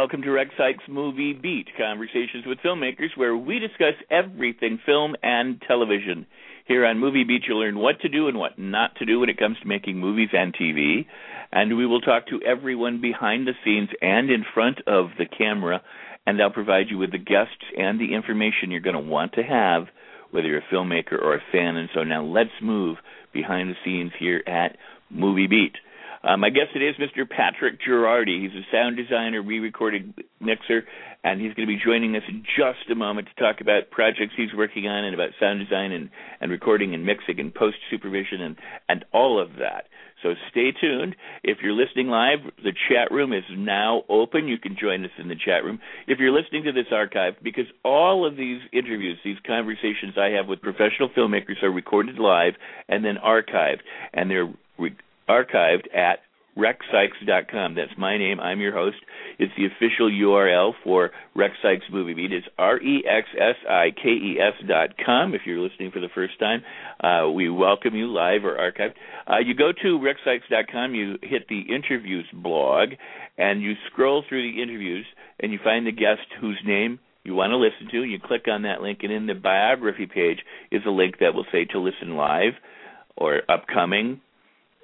Welcome to Rex Sikes Movie Beat, conversations with filmmakers where we discuss everything film and television. Here on Movie Beat, you'll learn what to do and what not to do when it comes to making movies and TV. And we will talk to everyone behind the scenes and in front of the camera, and I'll provide you with the guests and the information you're going to want to have, whether you're a filmmaker or a fan. And so now let's move behind the scenes here at Movie Beat. Uh, my guest today is Mr. Patrick Giraudi. He's a sound designer, re-recorded mixer, and he's going to be joining us in just a moment to talk about projects he's working on and about sound design and, and recording and mixing and post supervision and, and all of that. So stay tuned. If you're listening live, the chat room is now open. You can join us in the chat room. If you're listening to this archive, because all of these interviews, these conversations I have with professional filmmakers are recorded live and then archived, and they're re- archived at rexsikes.com. That's my name. I'm your host. It's the official URL for Rex Sikes Movie Beat. It's R-E-X-S-I-K-E-S dot com. If you're listening for the first time, uh, we welcome you live or archived. Uh, you go to rexsikes.com, you hit the interviews blog, and you scroll through the interviews, and you find the guest whose name you want to listen to. You click on that link, and in the biography page is a link that will say to listen live or upcoming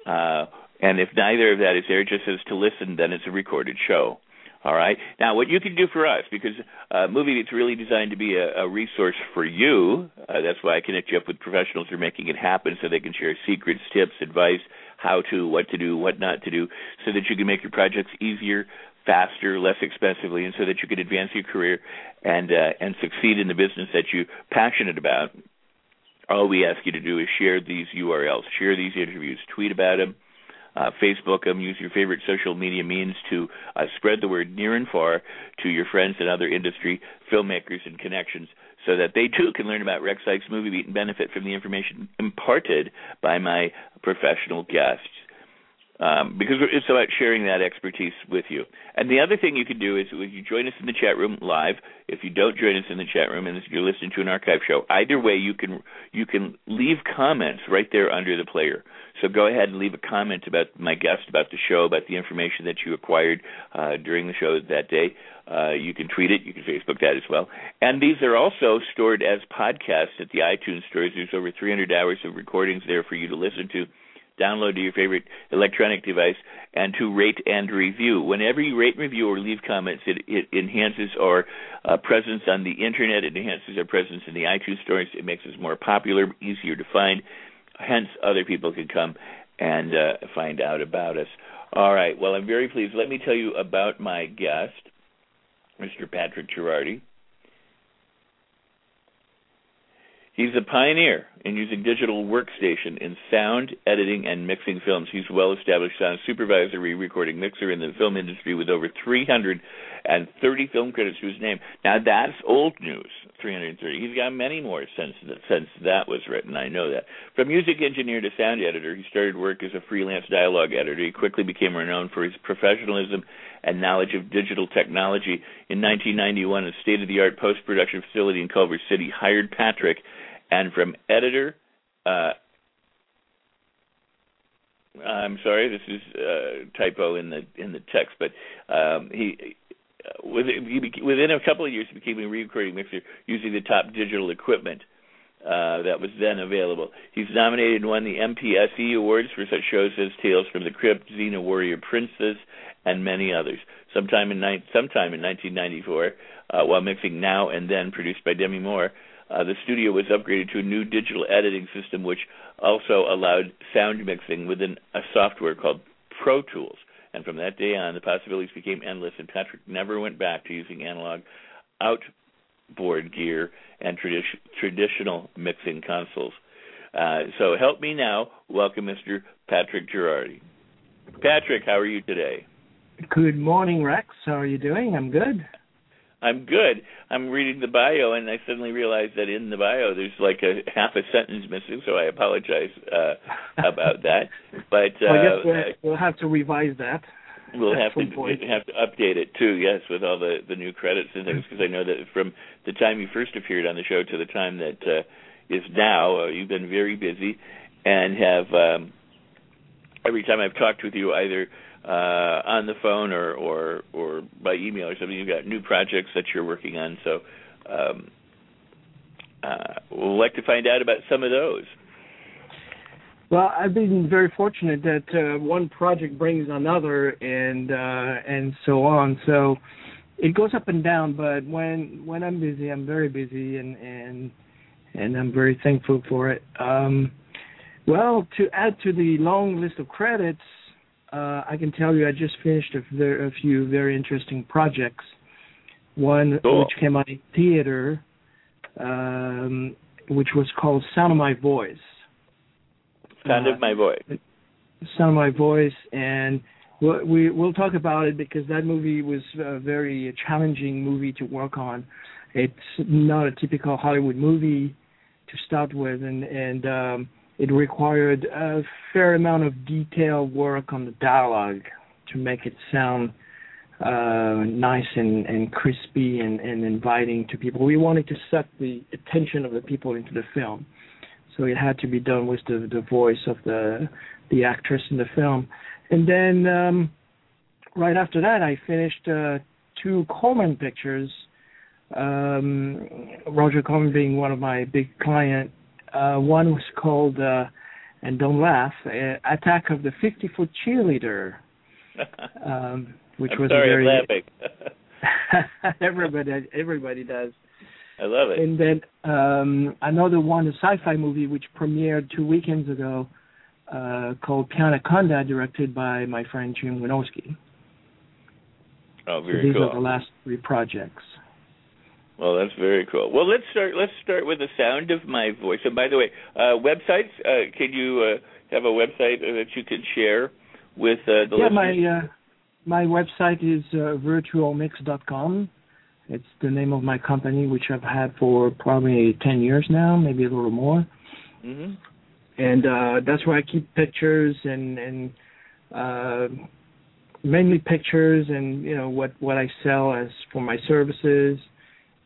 uh, and if neither of that is there, just as to listen, then it's a recorded show. All right. Now, what you can do for us, because uh, Movie it's really designed to be a, a resource for you. Uh, that's why I connect you up with professionals who are making it happen, so they can share secrets, tips, advice, how to, what to do, what not to do, so that you can make your projects easier, faster, less expensively, and so that you can advance your career and uh, and succeed in the business that you're passionate about. All we ask you to do is share these URLs, share these interviews, tweet about them uh, Facebook them, use your favorite social media means to uh, spread the word near and far to your friends and other industry filmmakers and connections so that they too can learn about Rex Sikes Movie Beat and benefit from the information imparted by my professional guests um, because it's about sharing that expertise with you. And the other thing you can do is if you join us in the chat room live, if you don't join us in the chat room and you're listening to an archive show, either way you can you can leave comments right there under the player. So go ahead and leave a comment about my guest, about the show, about the information that you acquired uh, during the show that day. Uh, you can tweet it, you can Facebook that as well. And these are also stored as podcasts at the iTunes stores. There's over 300 hours of recordings there for you to listen to download to your favorite electronic device, and to rate and review. Whenever you rate, and review, or leave comments, it, it enhances our uh, presence on the internet. It enhances our presence in the iTunes stores. It makes us more popular, easier to find. Hence, other people can come and uh, find out about us. All right. Well, I'm very pleased. Let me tell you about my guest, Mr. Patrick Giraudi. He's a pioneer in using digital workstation in sound editing and mixing films. He's well-established sound supervisor, re-recording mixer in the film industry with over 330 film credits to his name. Now that's old news. 330. He's got many more since since that was written. I know that. From music engineer to sound editor, he started work as a freelance dialogue editor. He quickly became renowned for his professionalism and knowledge of digital technology. In 1991, a state-of-the-art post-production facility in Culver City hired Patrick and from editor. Uh, I'm sorry, this is uh, typo in the in the text, but um, he within, within a couple of years he became a recording mixer using the top digital equipment uh, that was then available. He's nominated and won the MPSE awards for such shows as Tales from the Crypt, Xena Warrior Princess, and many others. Sometime in ni- sometime in 1994, uh, while mixing Now and Then, produced by Demi Moore, uh, the studio was upgraded to a new digital editing system, which also allowed sound mixing within a software called Pro Tools. And from that day on, the possibilities became endless, and Patrick never went back to using analog outboard gear and tradi- traditional mixing consoles. Uh, so help me now. Welcome, Mr. Patrick Giraudi. Patrick, how are you today? Good morning, Rex. How are you doing? I'm good. I'm good. I'm reading the bio, and I suddenly realized that in the bio there's like a half a sentence missing. So I apologize uh, about that. But uh, I guess we'll, we'll have to revise that. We'll have to have to update it too. Yes, with all the the new credits and things, because I know that from the time you first appeared on the show to the time that uh, is now, uh, you've been very busy and have. Um, every time I've talked with you, either uh, on the phone or, or or by email or something. You've got new projects that you're working on, so um, uh, we'd like to find out about some of those. Well, I've been very fortunate that uh, one project brings another, and uh, and so on. So it goes up and down. But when when I'm busy, I'm very busy, and and and I'm very thankful for it. Um, well, to add to the long list of credits, uh, I can tell you I just finished a, a few very interesting projects. One cool. which came out in theater, um, which was called Sound of My Voice. Sound uh, of My Voice. Sound of My Voice, and we'll, we will talk about it because that movie was a very challenging movie to work on. It's not a typical Hollywood movie to start with, and and um, it required a fair amount of detailed work on the dialogue to make it sound uh, nice and, and crispy and, and inviting to people. We wanted to set the attention of the people into the film, so it had to be done with the the voice of the the actress in the film. And then um, right after that, I finished uh, two Corman pictures. Um, Roger Corman being one of my big client uh, one was called, uh, and don't laugh, uh, Attack of the 50 Foot Cheerleader, um, which I'm was sorry, a very. Laughing. everybody, everybody does. I love it. And then um, another one, a sci-fi movie which premiered two weekends ago, uh, called Piranhaconda, directed by my friend Jim Wynorski. Oh, very so these cool. are the last three projects. Well, that's very cool. Well, let's start. Let's start with the sound of my voice. And by the way, uh, websites. Uh, can you uh, have a website that you can share with uh, the yeah, listeners? my uh, my website is uh, virtualmix.com. It's the name of my company, which I've had for probably ten years now, maybe a little more. Mm-hmm. And uh, that's where I keep pictures and and uh, mainly pictures and you know what what I sell as for my services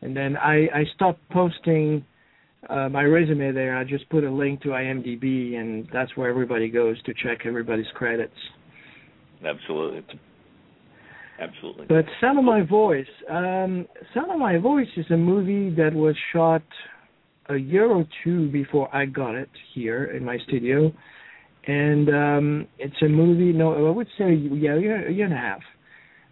and then I I stopped posting uh, my resume there. I just put a link to IMDb, and that's where everybody goes to check everybody's credits. Absolutely. Absolutely. But Sound of My Voice, um, Sound of My Voice is a movie that was shot a year or two before I got it here in my studio, and um, it's a movie. No, I would say yeah, a year, a year and a half.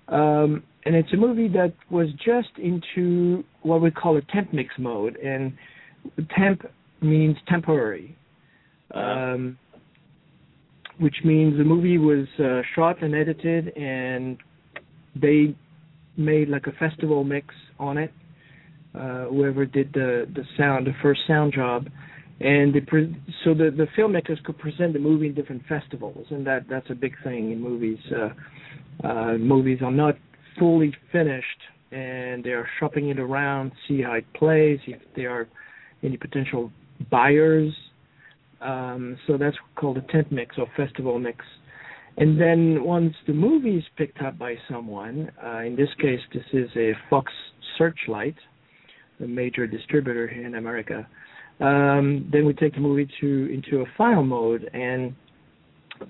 Um, and it's a movie that was just into what we call a temp mix mode, and temp means temporary, uh-huh. um, which means the movie was uh, shot and edited, and they made like a festival mix on it. Uh, whoever did the the sound, the first sound job, and pre- so the the filmmakers could present the movie in different festivals, and that that's a big thing in movies. Uh, uh, movies are not fully finished and they are shopping it around, see how it plays, if there are any potential buyers. Um, so that's called a temp mix or festival mix. And then once the movie is picked up by someone, uh, in this case, this is a Fox Searchlight, a major distributor here in America. Um, then we take the movie to into a final mode, and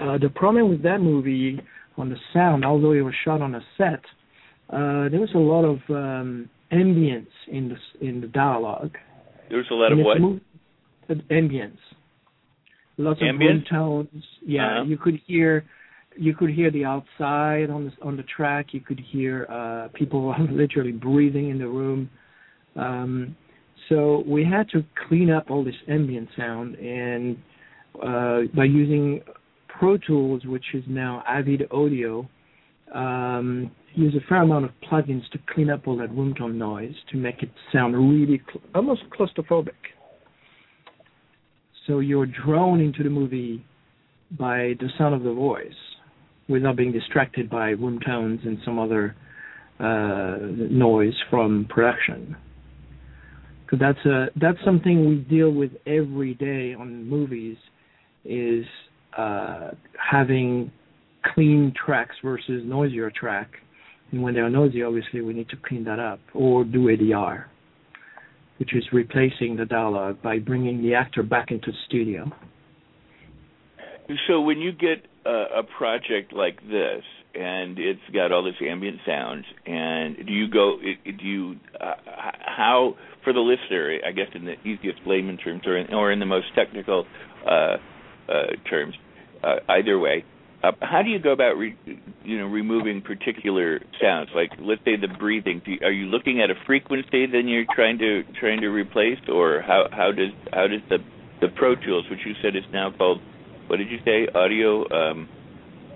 uh, the problem with that movie on the sound, although it was shot on a set, uh, there was a lot of um, ambience in the in the dialogue. There was a lot and of what? Moved, uh, ambience. Lots Ambient? of tones. Yeah, uh-huh. you could hear you could hear the outside on the on the track. You could hear uh, people literally breathing in the room. Um, so we had to clean up all this ambient sound, and uh, by using Pro Tools, which is now Avid Audio, um, use a fair amount of plugins to clean up all that room tone noise to make it sound really cl- almost claustrophobic. so you're drawn into the movie by the sound of the voice without being distracted by room tones and some other uh, noise from production. Because that's a that's something we deal with every day on movies is uh, having clean tracks versus noisier track. And when they are noisy, obviously we need to clean that up or do ADR, which is replacing the dialogue by bringing the actor back into the studio. So when you get a, a project like this, and it's got all this ambient sounds, and do you go? Do you uh, how for the listener? I guess in the easiest layman terms, or in, or in the most technical uh, uh, terms, uh, either way. Uh, how do you go about, re, you know, removing particular sounds? Like, let's say the breathing. You, are you looking at a frequency then you're trying to trying to replace, or how how does how does the the Pro Tools, which you said is now called what did you say? Audio. Um,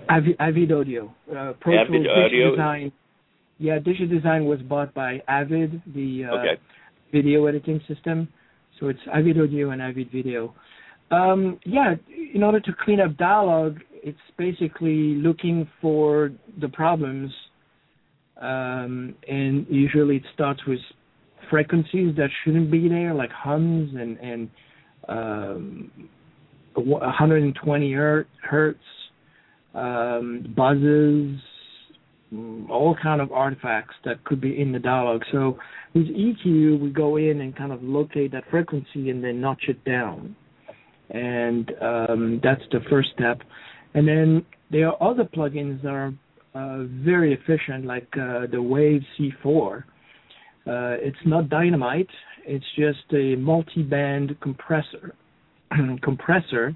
Avid, Avid Audio. Uh, Pro Avid Tools Audio. Design. Yeah, Digidesign was bought by Avid, the uh, okay. video editing system. So it's Avid Audio and Avid Video. Um, yeah, in order to clean up dialogue, it's basically looking for the problems, um, and usually it starts with frequencies that shouldn't be there, like hums and and um, 120 hertz, um, buzzes, all kind of artifacts that could be in the dialogue. So with EQ, we go in and kind of locate that frequency and then notch it down, and um, that's the first step. And then there are other plugins that are uh, very efficient, like uh, the Wave C4. Uh, it's not dynamite; it's just a multi-band compressor compressor,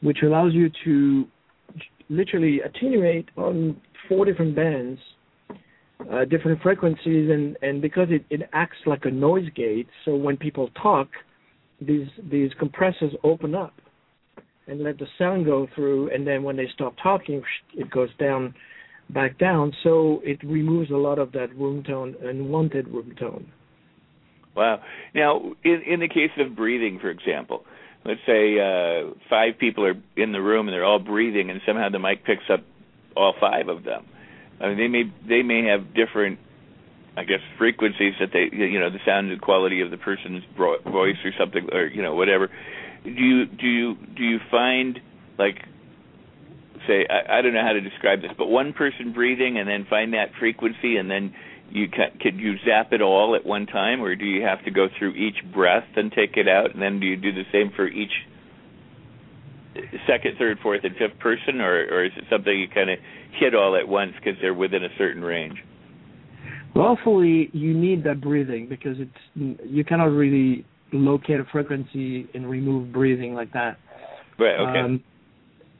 which allows you to literally attenuate on four different bands, uh, different frequencies, and, and because it, it acts like a noise gate, so when people talk, these these compressors open up and let the sound go through, and then when they stop talking, it goes down, back down. So it removes a lot of that room tone, unwanted room tone. Wow. Now, in in the case of breathing, for example, let's say uh, five people are in the room and they're all breathing, and somehow the mic picks up all five of them. I mean, they may they may have different, I guess, frequencies that they you know the sound quality of the person's voice or something or you know whatever. Do you do you do you find like say I, I don't know how to describe this, but one person breathing and then find that frequency and then you can, could you zap it all at one time, or do you have to go through each breath and take it out, and then do you do the same for each second, third, fourth, and fifth person, or or is it something you kind of hit all at once because they're within a certain range? Lawfully, you need that breathing because it's you cannot really locate a frequency and remove breathing like that. Right. Okay. Um,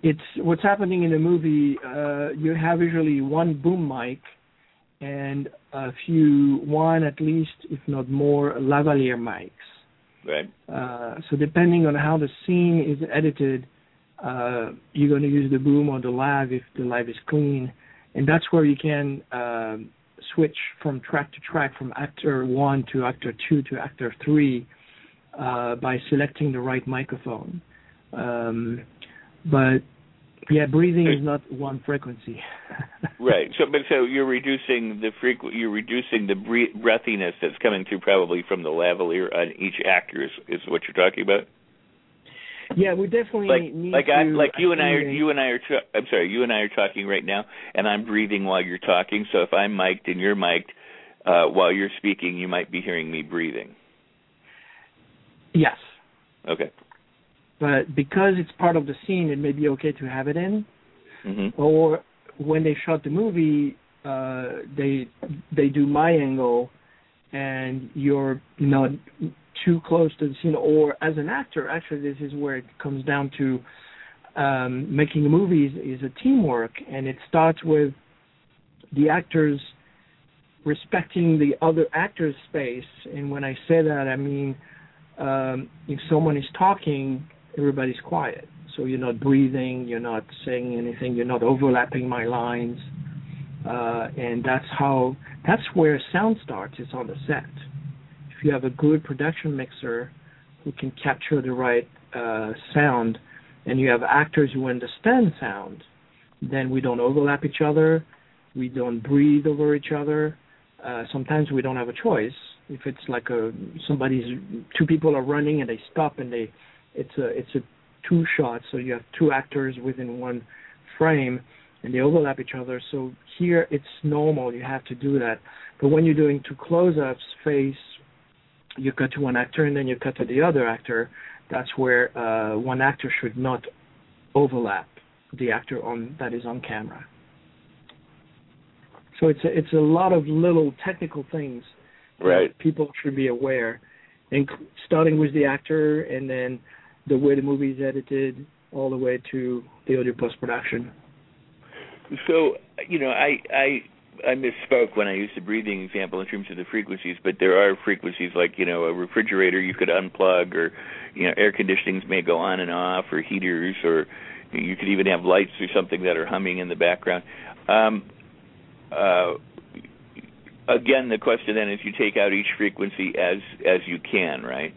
it's what's happening in the movie. Uh, you have usually one boom mic and a few, one at least, if not more, lavalier mics. Right. Uh, so depending on how the scene is edited, uh, you're going to use the boom or the lav if the lav is clean, and that's where you can uh, switch from track to track, from actor one to actor two to actor three, uh, by selecting the right microphone. Um, but yeah, breathing is not one frequency. right. So, but so you're reducing the frequ- You're reducing the breathiness that's coming through probably from the lavalier on each actor is, is what you're talking about. Yeah, we definitely like, need like to. I'm like you and I are you and I are. Tra- I'm sorry, you and I are talking right now, and I'm breathing while you're talking. So if I'm mic'd and you're mic'd uh, while you're speaking, you might be hearing me breathing. Yes. Okay but because it's part of the scene, it may be okay to have it in. Mm-hmm. Or when they shot the movie, uh, they they do my angle, and you're not too close to the scene. Or as an actor, actually, this is where it comes down to um, making a movie is, is a teamwork, and it starts with the actors respecting the other actor's space. And when I say that, I mean um, if someone is talking everybody's quiet. So you're not breathing, you're not saying anything, you're not overlapping my lines. Uh, and that's how that's where sound starts it's on the set. If you have a good production mixer who can capture the right uh, sound, and you have actors who understand sound, then we don't overlap each other, we don't breathe over each other. Uh, sometimes we don't have a choice. If it's like a somebody's two people are running and they stop and they, it's a it's a two shot, so you have two actors within one frame and they overlap each other. So here it's normal, you have to do that. But when you're doing two close-ups, face, you cut to one actor and then you cut to the other actor. That's where uh, one actor should not overlap the actor on that is on camera. So it's a, it's a lot of little technical things right. people should be aware, and starting with the actor and then the way the movie is edited, all the way to the audio post production. So you know, I I I misspoke when I used the breathing example in terms of the frequencies, but there are frequencies like you know a refrigerator you could unplug, or you know air conditionings may go on and off, or heaters, or you could even have lights or something that are humming in the background. Um, uh, again, the question then is you take out each frequency as as you can, right?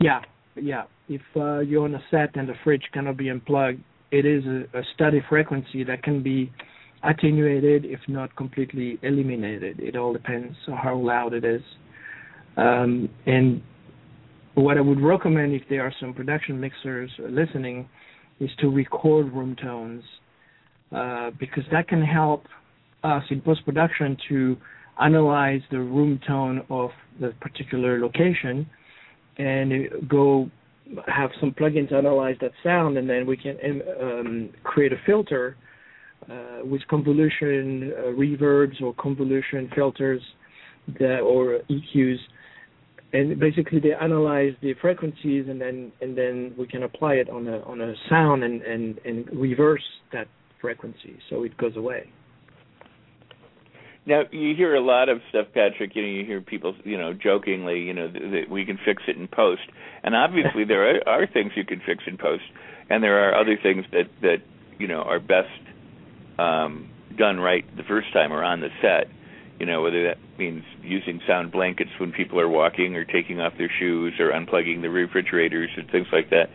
Yeah, yeah. If uh, you're on a set and the fridge cannot be unplugged, it is a, a steady frequency that can be attenuated, if not completely eliminated. It all depends on how loud it is. Um, and what I would recommend if there are some production mixers listening is to record room tones uh, because that can help us in post production to analyze the room tone of the particular location and go have some plugins analyze that sound, and then we can um, create a filter uh, with convolution uh, reverbs or convolution filters that, or EQs, and basically they analyze the frequencies, and then and then we can apply it on a on a sound and and and reverse that frequency so it goes away. Now you hear a lot of stuff, Patrick. You know, you hear people, you know, jokingly, you know, that we can fix it in post, and obviously there are, are things you can fix in post, and there are other things that that you know are best um, done right the first time or on the set. You know, whether that means using sound blankets when people are walking, or taking off their shoes, or unplugging the refrigerators and things like that,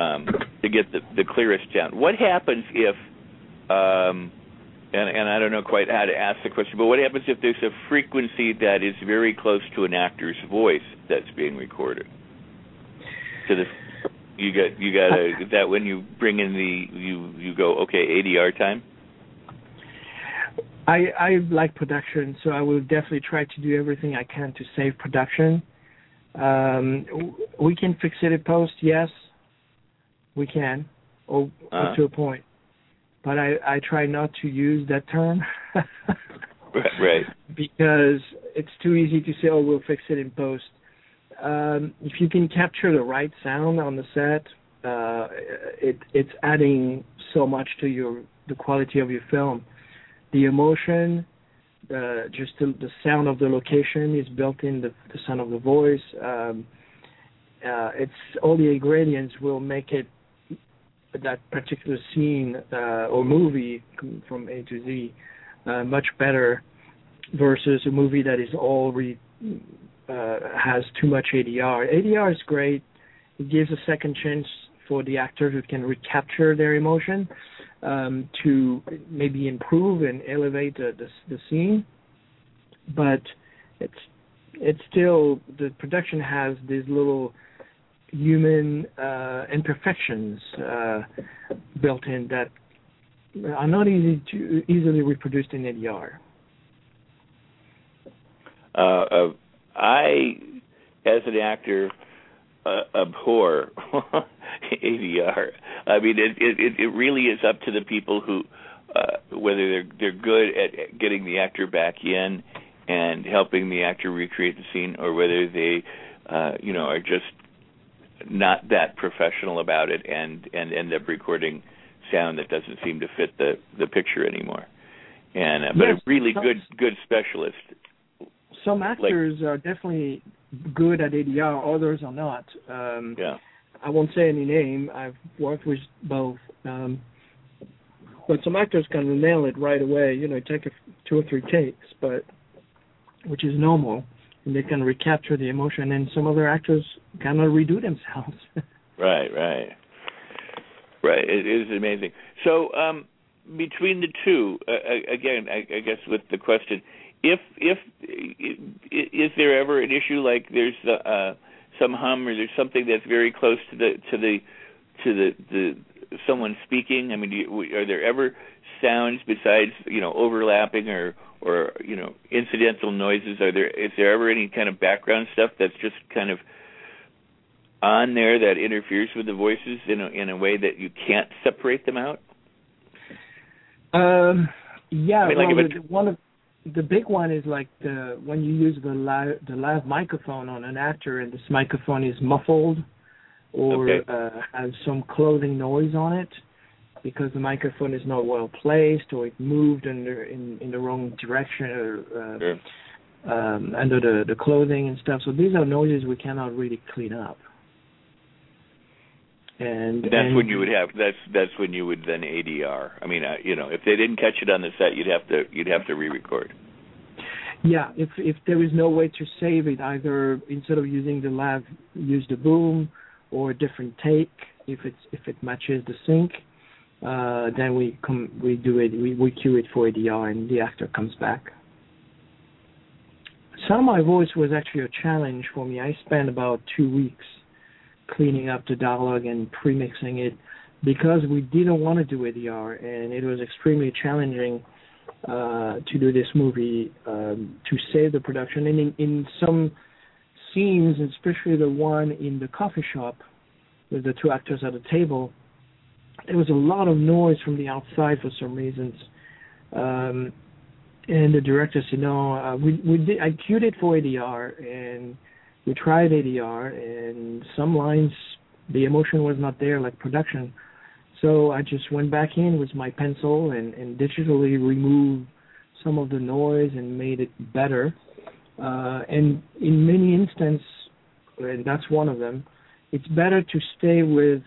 um, to get the the clearest sound. What happens if um, and, and I don't know quite how to ask the question, but what happens if there's a frequency that is very close to an actor's voice that's being recorded? So the you got you got a is that when you bring in the you you go okay ADR time. I I like production, so I will definitely try to do everything I can to save production. Um, we can fix it in post, yes, we can, or, uh-huh. to a point but I, I try not to use that term. right. Because it's too easy to say, oh, we'll fix it in post. Um, if you can capture the right sound on the set, uh, it, it's adding so much to your the quality of your film. The emotion, uh, just the, the sound of the location is built in the, the sound of the voice. Um, uh, it's all the ingredients will make it that particular scene uh, or movie from A to Z uh, much better versus a movie that is all uh, has too much ADR. ADR is great. It gives a second chance for the actor who can recapture their emotion um, to maybe improve and elevate the, the, the scene. But it's it's still the production has these little human uh, imperfections uh, built in that are not easy to easily reproduced in ADR. Uh, uh, I, as an actor, uh, abhor ADR. I mean, it, it it really is up to the people who, uh, whether they're they're good at getting the actor back in and helping the actor recreate the scene, or whether they, you know, are just not that professional about it and and end up recording sound that doesn't seem to fit the the picture anymore. And uh, but yes, a really some, good good specialist. Some actors like, are definitely good at ADR, others are not. Um, yeah. I won't say any name. I've worked with both. Um, but some actors can nail it right away. You know, take a, two or three takes, but which is normal and they can recapture the emotion and some other actors cannot redo themselves Right, right, right. It is amazing. So, um, between the two, uh, again, I, I guess with the question, if if is there ever an issue like there's uh, some hum or there's something that's very close to the to the to the the someone speaking? I mean, you, are there ever sounds besides you know overlapping or or you know incidental noises? Are there is there ever any kind of background stuff that's just kind of on there that interferes with the voices in a, in a way that you can't separate them out? Um, yeah, I mean, like well, if the, one of the big one is like the when you use the live the live microphone on an actor and this microphone is muffled or Okay. uh, has some clothing noise on it because the microphone is not well placed or it moved in the in, in the wrong direction or uh, Sure. um, under the the clothing and stuff. So these are noises we cannot really clean up. And That's and when you would have that's that's when you would then ADR. I mean, uh, you know, if they didn't catch it on the set, you'd have to you'd have to re-record. Yeah, if if there is no way to save it, either instead of using the lav, use the boom or a different take. If it's if it matches the sync, uh, then we come we do it we we cue it for ADR and the actor comes back. Sound My Voice was actually a challenge for me. I spent about two weeks cleaning up the dialogue and pre-mixing it because we didn't want to do ADR and it was extremely challenging uh, to do this movie um, to save the production. And in, in some scenes, especially the one in the coffee shop with the two actors at the table, there was a lot of noise from the outside for some reasons. Um, and the director said, "No, uh, we we did. I cued it for ADR, and we tried ADR, and some lines the emotion was not there, like production." So I just went back in with my pencil and, and digitally removed some of the noise and made it better. Uh, and in many instances, and that's one of them, it's better to stay with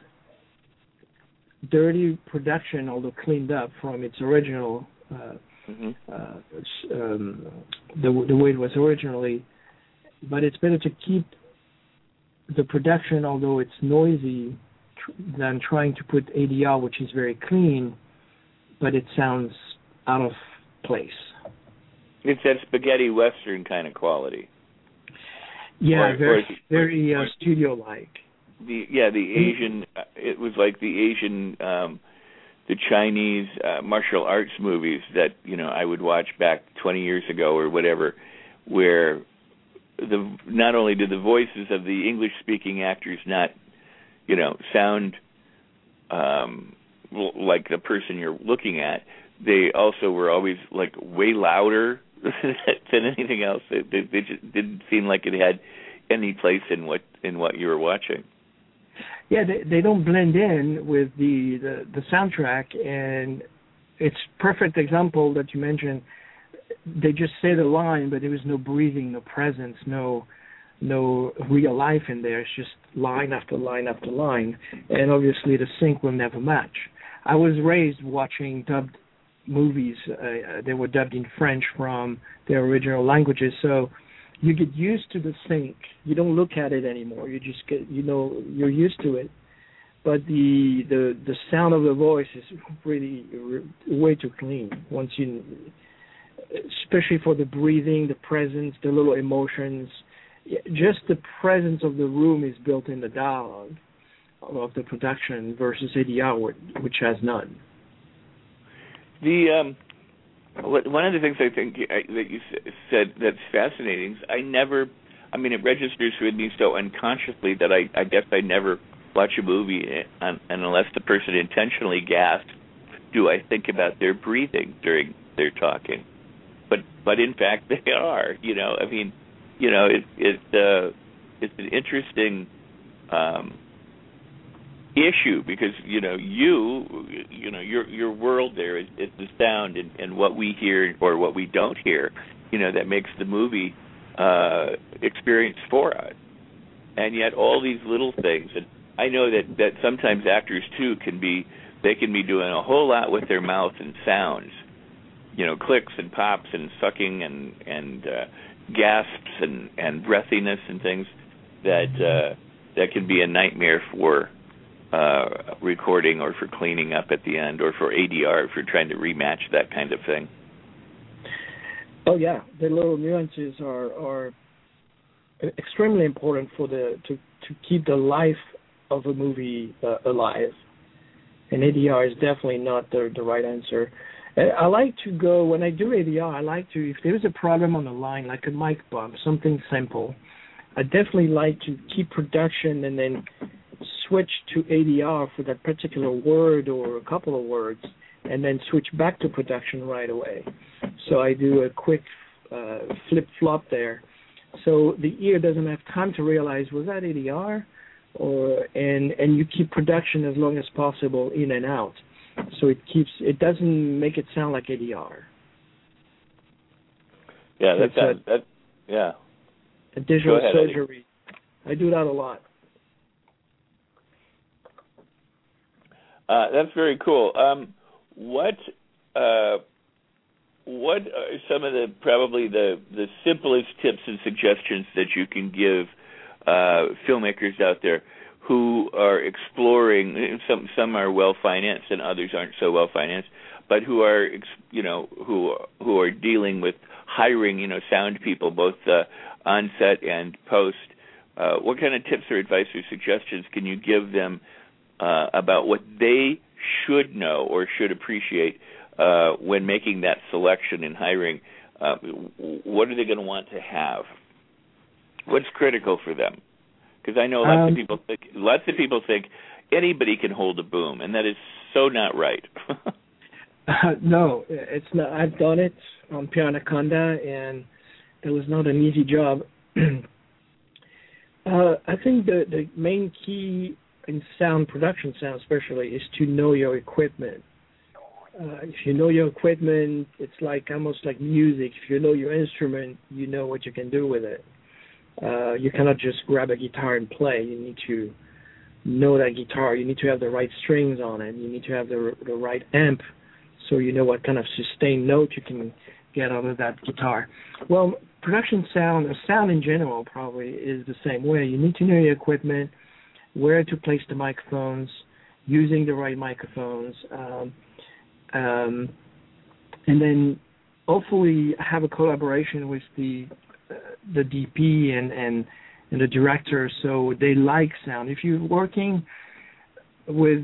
dirty production, although cleaned up from its original, uh, hmm uh, um, the, the way it was originally. But it's better to keep the production, although it's noisy, tr- than trying to put ADR, which is very clean, but it sounds out of place. It's that spaghetti western kind of quality. Yeah, Or- or very, it- very uh, studio-like. The yeah, the. Asian. Uh, it was like the Asian, um, the Chinese uh, martial arts movies that you know I would watch back 20 years ago or whatever, where the not only did the voices of the English speaking actors not, you know, sound um like the person you're looking at, they also were always like way louder than anything else. They, they, they just didn't seem like it had any place in what in what you were watching. Yeah, they they don't blend in with the the, the soundtrack, and it's perfect example that you mentioned. They just say the line, but there was no breathing, no presence, no no real life in there. It's just line after line after line, and obviously the sync will never match. I was raised watching dubbed movies. Uh, they were dubbed in French from their original languages, so you get used to the sync. You don't look at it anymore. You just get, you know, you're used to it. But the the the sound of the voice is really way too clean. Once you, especially for the breathing, the presence, the little emotions, just the presence of the room is built in the dialogue of the production versus ADR, wh- which has none. The um, one of the things I think that you said that's fascinating. Is I never, I mean, it registers with me so unconsciously that I, I guess I never watch a movie and, and unless the person intentionally gasps, do I think about their breathing during their talking. But but in fact they are. You know, I mean, you know, it it uh, it's an interesting. Um, issue because you know you you know your your world there is, is the sound and, and what we hear or what we don't hear you know that makes the movie uh experience for us. And yet all these little things and i know that that sometimes actors too can be they can be doing a whole lot with their mouth and sounds you know clicks and pops and sucking and and uh gasps and and breathiness and things that uh that can be a nightmare for uh, recording or for cleaning up at the end or for ADR if you're trying to rematch that kind of thing? Oh yeah, the little nuances are are extremely important for the to to keep the life of a movie uh, alive. And ADR is definitely not the the right answer. I like to go when I do ADR. I like to if there's a problem on the line, like a mic bump, something simple. I definitely like to keep production and then switch to ADR for that particular word or a couple of words, and then switch back to production right away. So I do a quick uh, flip flop there, so the ear doesn't have time to realize was that ADR, or and and you keep production as long as possible in and out, so it keeps it doesn't make it sound like ADR. Yeah, that's that, that, yeah. A digital surgery. I do that a lot. Uh, that's very cool. Um, what uh, what are some of the probably the the simplest tips and suggestions that you can give uh, filmmakers out there who are exploring? Some some are well financed and others aren't so well financed, but who are you know who who are dealing with hiring you know sound people both uh, on set and post. Uh, what kind of tips or advice or suggestions can you give them uh, about what they should know or should appreciate uh, when making that selection in hiring, uh, what are they going to want to have? What's critical for them? Because I know lots um, of people think lots of people think anybody can hold a boom, and that is so not right. uh, no, it's not. I've done it on Piranhaconda, and it was not an easy job. uh, I think the the main key in sound production, sound especially, is to know your equipment uh, if you know your equipment, it's like almost like music. If you know your instrument, you know what you can do with it. Uh, you cannot just grab a guitar and play. You need to know that guitar. You need to have the right strings on it. You need to have the the right amp, so you know what kind of sustained note you can get out of that guitar. Well, production sound, or sound in general, probably is the same way. You need to know your equipment, where to place the microphones, using the right microphones. Um, um, and then hopefully have a collaboration with the uh, the DP and, and and the director so they like sound. If you're working with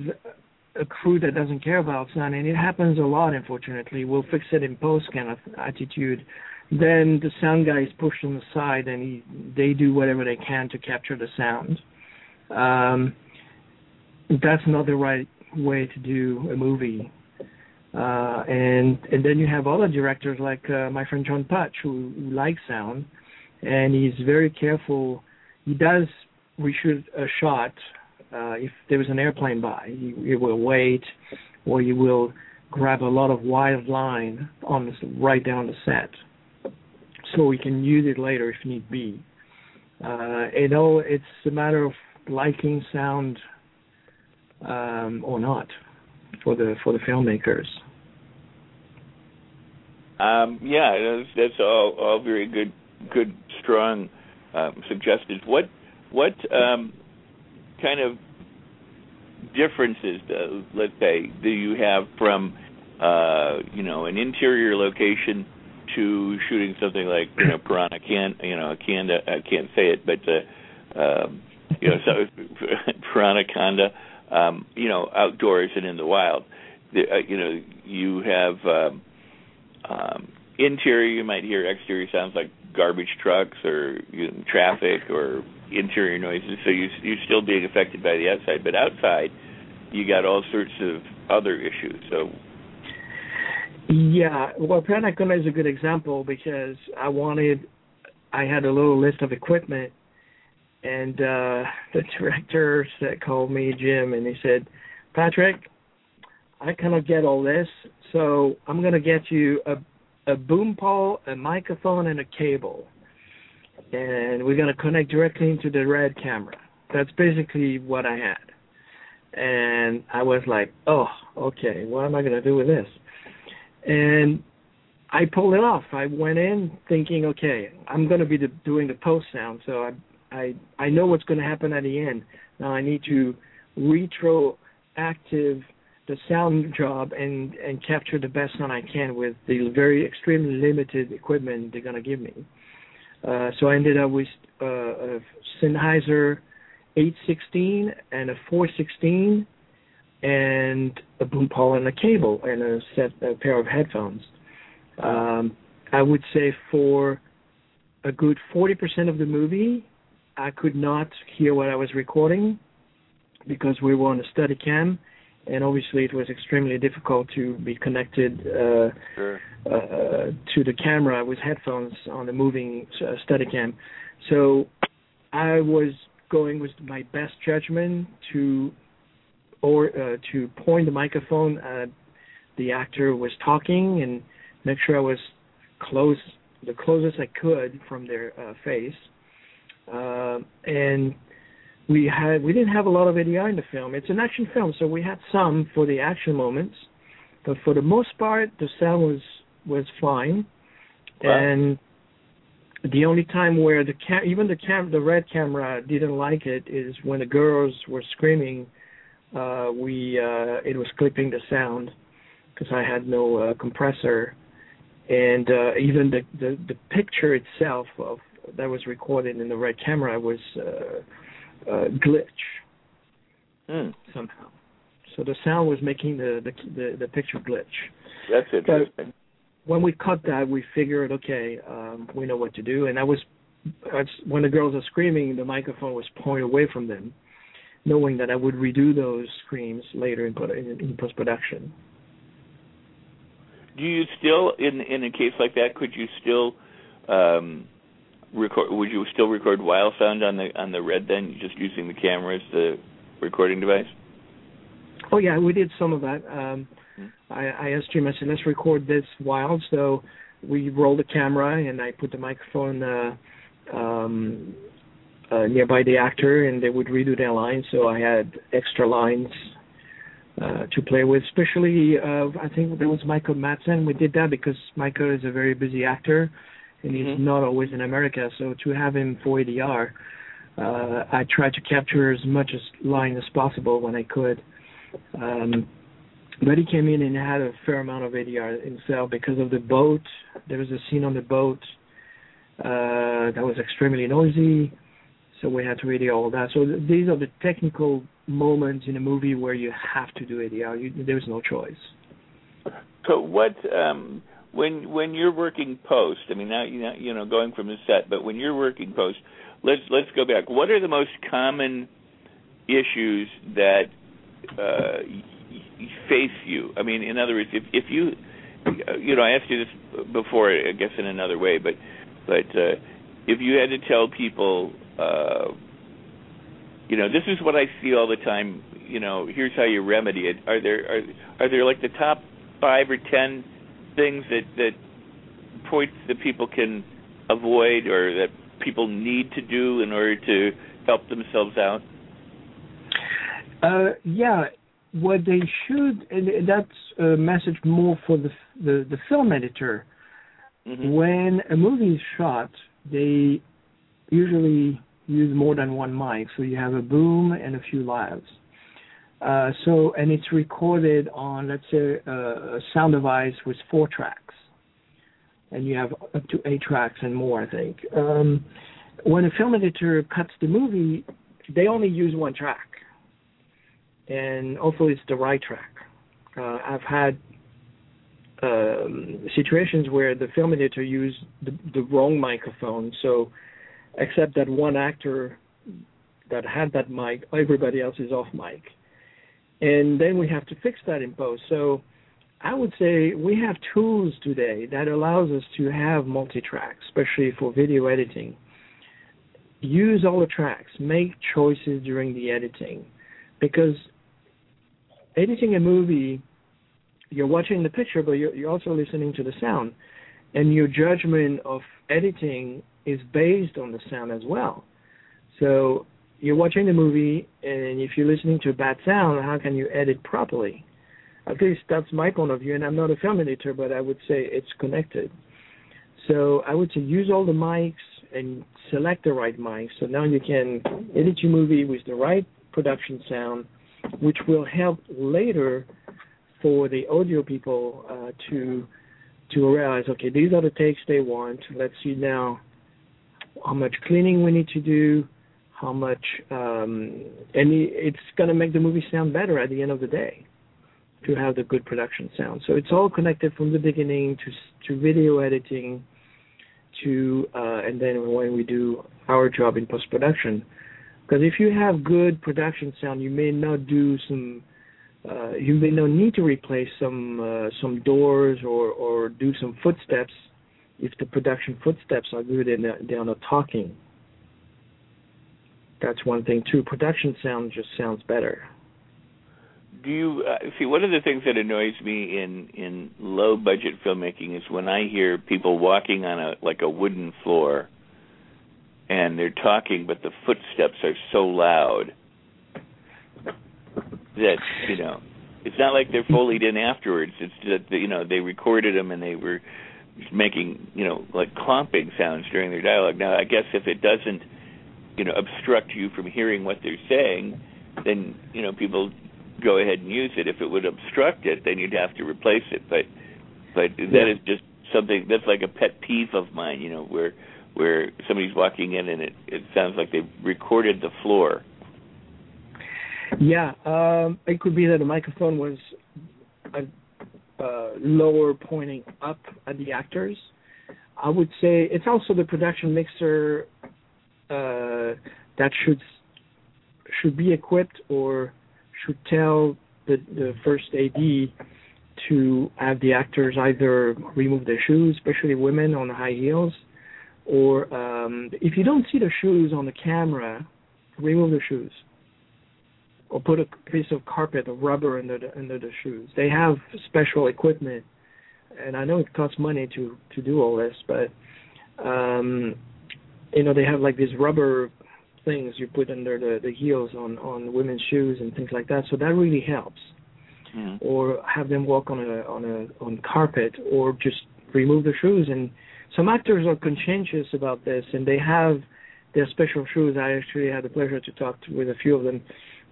a crew that doesn't care about sound, and it happens a lot, unfortunately, we'll fix it in post kind of attitude. Then the sound guy is pushed on the side, and he, they do whatever they can to capture the sound. Um, that's not the right way to do a movie. Uh, and and then you have other directors like uh, my friend John Putch who, who likes sound, and he's very careful. He does reshoot a shot uh, if there is an airplane by. He, he will wait, or he will grab a lot of wide line on this, right down the set, so we can use it later if need be. Uh, you know, it's a matter of liking sound um, or not for the for the filmmakers. Um, yeah, that's, that's all all very good, good, strong um, suggestions. What what um, kind of differences, uh, let's say, do you have from uh, you know an interior location to shooting something like you know Piranha can you know I can't I can't say it, but uh, um, you know so Piranhaconda, um, you know outdoors and in the wild. The, uh, you know you have. Um, um, interior, you might hear exterior sounds like garbage trucks or you know, traffic or interior noises. So you you're still being affected by the outside, but outside you got all sorts of other issues. So yeah, well, Piranhaconda is a good example because I wanted, I had a little list of equipment, and uh the director said, called me Jim, and he said, Patrick, I kind of get all this, so I'm gonna get you a a boom pole, a microphone, and a cable, and we're gonna connect directly into the red camera. That's basically what I had, and I was like, oh, okay, what am I gonna do with this? And I pulled it off. I went in thinking, okay, I'm gonna be the, doing the post sound, so I I I know what's gonna happen at the end. Now I need to retroactive the sound job and and capture the best sound I can with the very extremely limited equipment they're gonna give me. Uh, so I ended up with uh, a Sennheiser 816 and a 416 and a boom pole and a cable and a set a pair of headphones. Um, I would say for a good 40% of the movie, I could not hear what I was recording because we were on a Steadicam, and obviously it was extremely difficult to be connected uh, Sure. uh, to the camera with headphones on the moving uh, Steadicam. So I was going with my best judgment to or uh, to point the microphone at the actor was talking and make sure I was close the closest I could from their uh, face. Uh, and we had we didn't have a lot of ADR in the film. It's an action film, so we had some for the action moments, but for the most part, the sound was was fine. Wow. And the only time where the cam even the cam the red camera didn't like it is when the girls were screaming. Uh, we uh, it was clipping the sound because I had no uh, compressor, and uh, even the, the the picture itself of that was recorded in the red camera was uh, uh, glitch Hmm. somehow. So the sound was making the the the, the picture glitch. That's interesting. When we cut that, we figured, okay, um, we know what to do. And I was, that's, when the girls are screaming, the microphone was pointed away from them, knowing that I would redo those screams later in, in, in post production. Do you still, in in a case like that, could you still um, record? Would you still record wild sound on the on the red then, just using the camera as the recording device? Oh yeah, we did some of that. Um, Hmm. I, I asked Jim, I said, let's record this wild. So we rolled the camera and I put the microphone uh, um, uh, nearby the actor, and they would redo their lines. So I had extra lines uh, to play with. Especially, uh, I think there was Michael Madsen. We did that because Michael is a very busy actor, and he's Mhm. not always in America. So to have him for ADR, uh, I tried to capture as much as line as possible when I could. Um, but he came in and had a fair amount of ADR himself because of the boat. There was a scene on the boat uh, that was extremely noisy, so we had to ADR all that. So th- these are the technical moments in a movie where you have to do ADR. You, there's no choice. So what um, when when you're working post? I mean, now you know, you know going from the set, but when you're working post, let's let's go back. What are the most common issues that uh, face you? I mean, in other words, if if you you know, I asked you this before, I guess in another way, but but uh, if you had to tell people, uh, you know, this is what I see all the time. You know, here's how you remedy it. Are there are are there like the top five or ten things that that points that people can avoid or that people need to do in order to help themselves out? Uh, yeah, what they should, and that's a message more for the the, the film editor. Mhm. When a movie is shot, they usually use more than one mic, so you have a boom and a few lavs. Uh, so, and it's recorded on, let's say, a sound device with four tracks, and you have up to eight tracks and more, I think. Um, when a film editor cuts the movie, they only use one track, and hopefully it's the right track. Uh, I've had um, situations where the film editor used the, the wrong microphone. So, except that one actor that had that mic, everybody else is off mic, and then we have to fix that in post. So, I would say we have tools today that allows us to have multi-track, especially for video editing. Use all the tracks. Make choices during the editing, because editing a movie you're watching the picture, but you're, you're also listening to the sound, and your judgment of editing is based on the sound as well. So you're watching the movie, and if you're listening to bad sound, how can you edit properly? At least that's my point of view, and I'm not a film editor, but I would say it's connected. So I would say use all the mics and select the right mics. So now you can edit your movie with the right production sound which will help later for the audio people uh, to to realize, okay, these are the takes they want. Let's see now how much cleaning we need to do, how much, um, it's going to make the movie sound better at the end of the day to have the good production sound. So it's all connected from the beginning to to video editing, to uh, and then when we do our job in post production. Because if you have good production sound, you may not do some. Uh, you may not need to replace some uh, some doors or or do some footsteps if the production footsteps are good and they're not talking. That's one thing too. Production sound just sounds better. Do you uh, see one of the things that annoys me in in low budget filmmaking is when I hear people walking on a like a wooden floor and they're talking but the footsteps are so loud that you know it's not like they're foleyed in afterwards it's that you know they recorded them and they were making you know like clomping sounds during their dialogue. Now, I guess if it doesn't you know obstruct you from hearing what they're saying, then you know people go ahead and use it. If it would obstruct it, then you'd have to replace it. But but that is just something that's like a pet peeve of mine. You know where where somebody's walking in and it it sounds like they've recorded the floor. Yeah, um, it could be that the microphone was uh, lower pointing up at the actors. I would say it's also the production mixer that should should be equipped or should tell the, the first AD to have the actors either remove their shoes, especially women on high heels, or um, if you don't see the shoes on the camera, remove the shoes or put a piece of carpet or rubber under the under the shoes. They have special equipment, and I know it costs money to to do all this, but um, you know they have like these rubber things you put under the the heels on on women's shoes and things like that. So that really helps. Mm. Or have them walk on a on a on carpet, or just remove the shoes. And some actors are conscientious about this, and they have their special shoes. I actually had the pleasure to talk to, with a few of them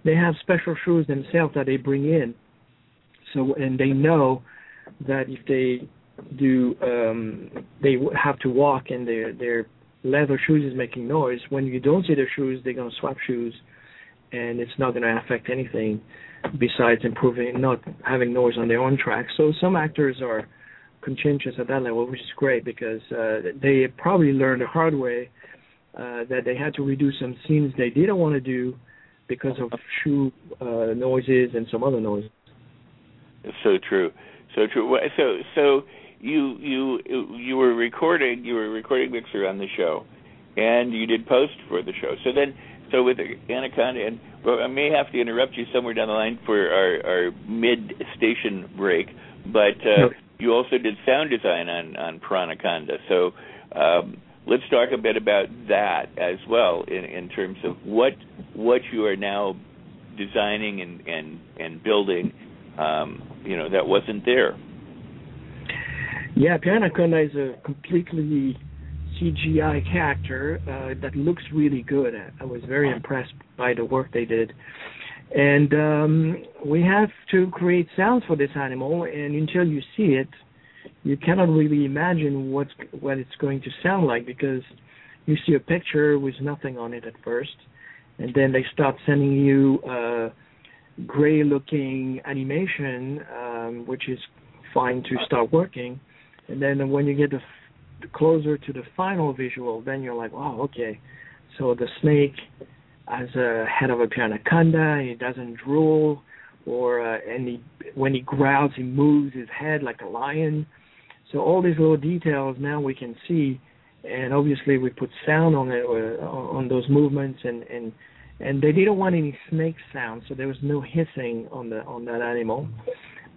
they have special shoes themselves that they bring in. So and they know that if they do, um, they have to walk and their their leather shoes is making noise. When you don't see their shoes, they're gonna swap shoes, and it's not gonna affect anything besides improving not having noise on their own track. So some actors are conscientious at that level, which is great because uh, they probably learned the hard way uh, that they had to redo some scenes they didn't want to do because of shoe uh, noises and some other noises. It's so true, so true. So so you you you were recording you were recording mixer on the show, and you did post for the show. So then so with Anaconda and well, I may have to interrupt you somewhere down the line for our, our mid station break, but uh, you also did sound design on on Piranhaconda. So um, let's talk a bit about that as well in, in terms of what what you are now designing and and and building um, you know that wasn't there yeah Piranhaconda is a completely CGI character uh, that looks really good. I was very impressed by the work they did. And um, we have to create sounds for this animal and until you see it you cannot really imagine what's what it's going to sound like because you see a picture with nothing on it at first, and then they start sending you uh, gray-looking animation, um, which is fine to start working, and then when you get the closer to the final visual, then you're like, oh, okay, so the snake has a head of a piranhaconda, he doesn't drool, or uh, and he, when he growls, he moves his head like a lion. So all these little details now we can see, and obviously we put sound on it uh, on those movements, and and and they didn't want any snake sound, so there was no hissing on the on that animal,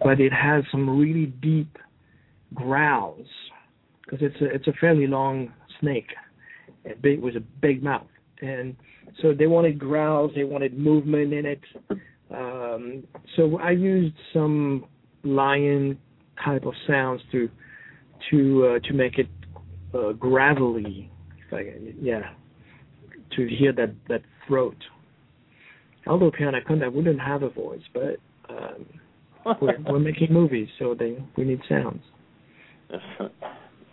but it has some really deep growls because it's a it's a fairly long snake, it big with a big mouth, and so they wanted growls, they wanted movement in it. Um, so I used some lion type of sounds to to uh, to make it uh, gravelly, I, yeah, to hear that that throat. although Piranhaconda wouldn't have a voice, but um, we're, we're making movies, so they we need sounds.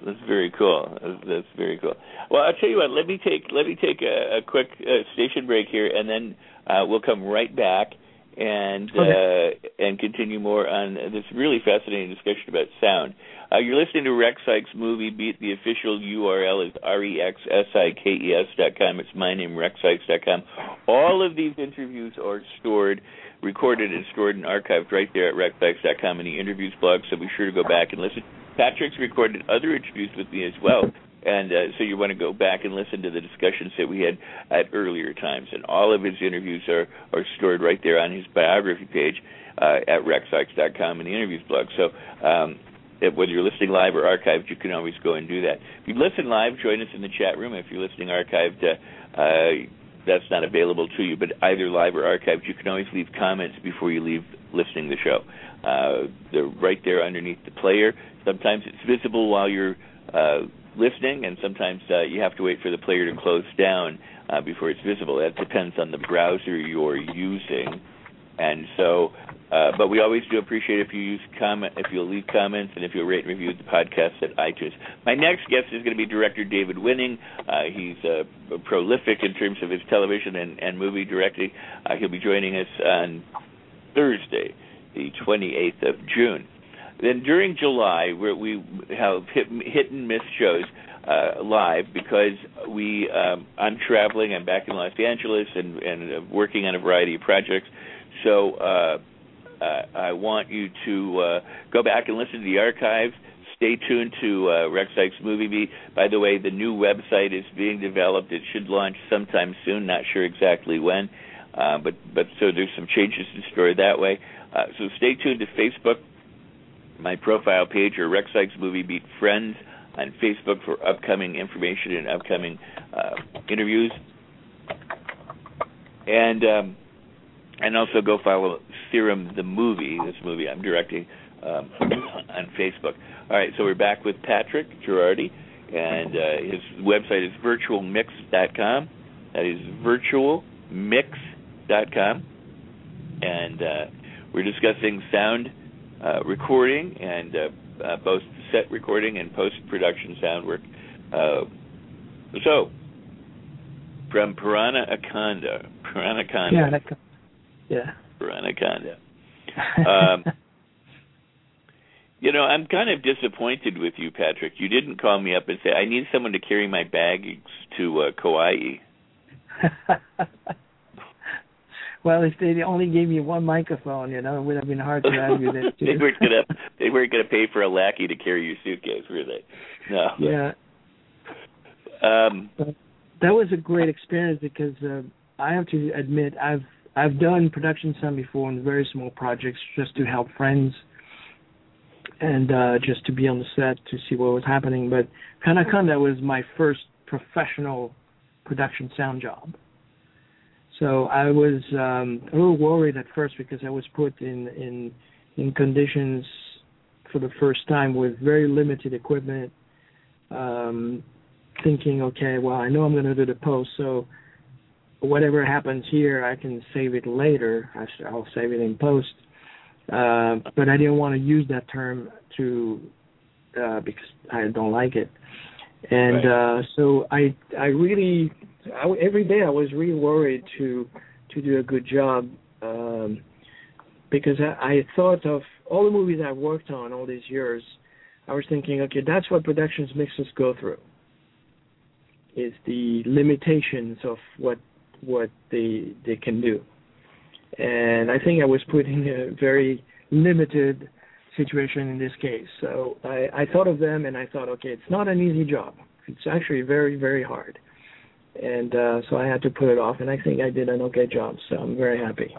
That's very cool. That's, that's very cool. Well, I'll tell you what. Let me take let me take a, a quick uh, station break here, and then uh, we'll come right back and okay. uh, and continue more on this really fascinating discussion about sound. Uh, you're listening to Rex Sikes Movie Beat. The official URL is rexsikes dot com. It's my name, rexsikes dot com. All of these interviews are stored, recorded, and stored and archived right there at rexsikes dot com in the interviews blog. So be sure to go back and listen. Patrick's recorded other interviews with me as well. And uh, so you want to go back and listen to the discussions that we had at earlier times. And all of his interviews are, are stored right there on his biography page uh, at rexsikes.com in the interviews blog. So um, whether you're listening live or archived, you can always go and do that. If you listen live, join us in the chat room. If you're listening archived, uh, uh, that's not available to you. But either live or archived, you can always leave comments before you leave listening to the show. Uh, they're right there underneath the player. Sometimes it's visible while you're uh, listening, and sometimes uh, you have to wait for the player to close down uh, before it's visible. That depends on the browser you're using, and so. Uh, but we always do appreciate if you use comment, if you'll leave comments, and if you'll rate and review the podcast at iTunes. My next guest is going to be director David Winning. Uh, he's uh, prolific in terms of his television and, and movie directing. Uh, he'll be joining us on Thursday, the 28th of June. Then during July, where we have hit, hit and miss shows uh, live because we um, I'm traveling. I'm back in Los Angeles and and working on a variety of projects. So uh, uh, I want you to uh, go back and listen to the archives. Stay tuned to uh, Rex Sikes Movie Beat. By the way, the new website is being developed. It should launch sometime soon. Not sure exactly when, uh, but but so there's some changes in story that way. Uh, so stay tuned to Facebook my profile page or Rex Sikes Movie Beat Friends on Facebook for upcoming information and upcoming uh, interviews. And um, and also go follow Serum the movie, this movie I'm directing um, on Facebook. All right, so we're back with Patrick Giraudi, and uh, his website is virtualmix.com. That is virtualmix.com, and uh, we're discussing sound uh, recording and uh, uh, both set recording and post production sound work. Uh, so, from Piranha Aconda, Piranha Conda, yeah, yeah, Piranha Conda. Um, you know, I'm kind of disappointed with you, Patrick. You didn't call me up and say, "I need someone to carry my bags to uh, Kauai." Well, if they only gave me one microphone, you know, it would have been hard to argue that. Too. they weren't gonna they weren't gonna pay for a lackey to carry your suitcase, were they? No. Yeah. Um, but that was a great experience because uh, I have to admit I've I've done production some before in very small projects just to help friends and uh just to be on the set to see what was happening. But Piranhaconda was my first professional production sound job. So I was um, a little worried at first because I was put in in in conditions for the first time with very limited equipment. Um, thinking, okay, well, I know I'm going to do the post, so whatever happens here, I can save it later. I'll save it in post. Uh, but I didn't want to use that term to uh, because I don't like it. And right. uh, so I I really I, every day I was really worried to to do a good job um, because I, I thought of all the movies I've worked on all these years. I was thinking, okay, that's what productions makes us go through. Is the limitations of what what they they can do, and I think I was put in a very limited situation in this case. So I, I thought of them and I thought, okay, it's not an easy job. It's actually very very hard and uh, so I had to put it off. And I think I did an okay job, so I'm very happy.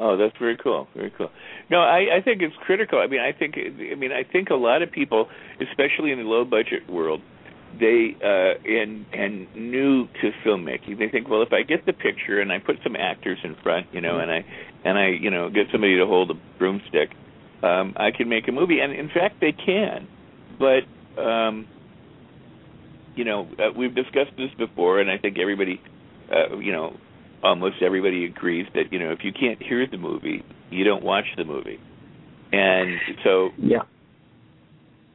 Oh, that's very cool. Very cool. No, I, I think it's critical. I mean, I think I mean I think a lot of people, especially in the low budget world, they uh and and new to filmmaking, they think, well, if I get the picture and I put some actors in front, you know, and I and I you know get somebody to hold a broomstick, um, I can make a movie. And in fact, they can, but um you know, uh, we've discussed this before, and I think everybody, uh, you know, almost everybody agrees that you know if you can't hear the movie, you don't watch the movie, and so yeah,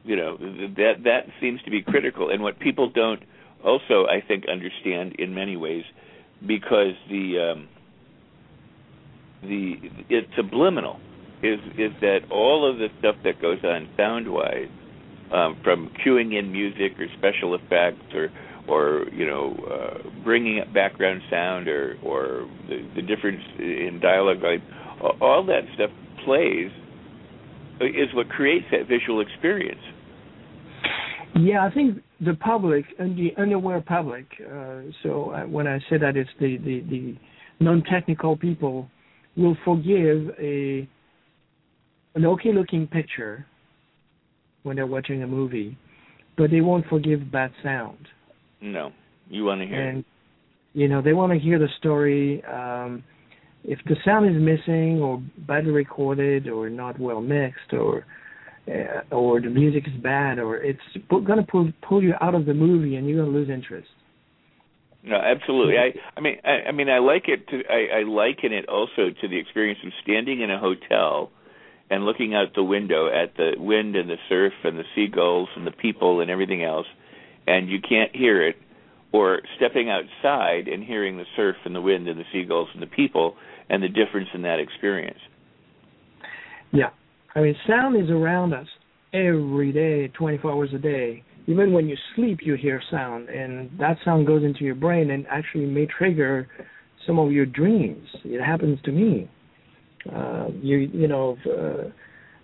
you know that that seems to be critical. And what people don't also, I think, understand in many ways, because the um, the it's subliminal, is is that all of the stuff that goes on sound wise, um, from cueing in music or special effects or or you know uh, bringing up background sound or or the, the difference in dialogue like all that stuff plays is what creates that visual experience. Yeah i think the public and the unaware public uh, so uh, when i say that it's the the, the non-technical people will forgive a an okay looking picture when they're watching a movie but they won't forgive bad sound no, you want to hear. And you know they want to hear the story. Um, if the sound is missing or badly recorded or not well mixed or uh, or the music is bad or it's going to pull pull you out of the movie and you're going to lose interest. No, absolutely. I I mean I, I mean I like it to I, I liken it also to the experience of standing in a hotel and looking out the window at the wind and the surf and the seagulls and the people and everything else and you can't hear it, or stepping outside and hearing the surf and the wind and the seagulls and the people and the difference in that experience. Yeah. I mean, sound is around us every day, 24 hours a day. Even when you sleep, you hear sound, and that sound goes into your brain and actually may trigger some of your dreams. It happens to me. Uh, you you know, uh,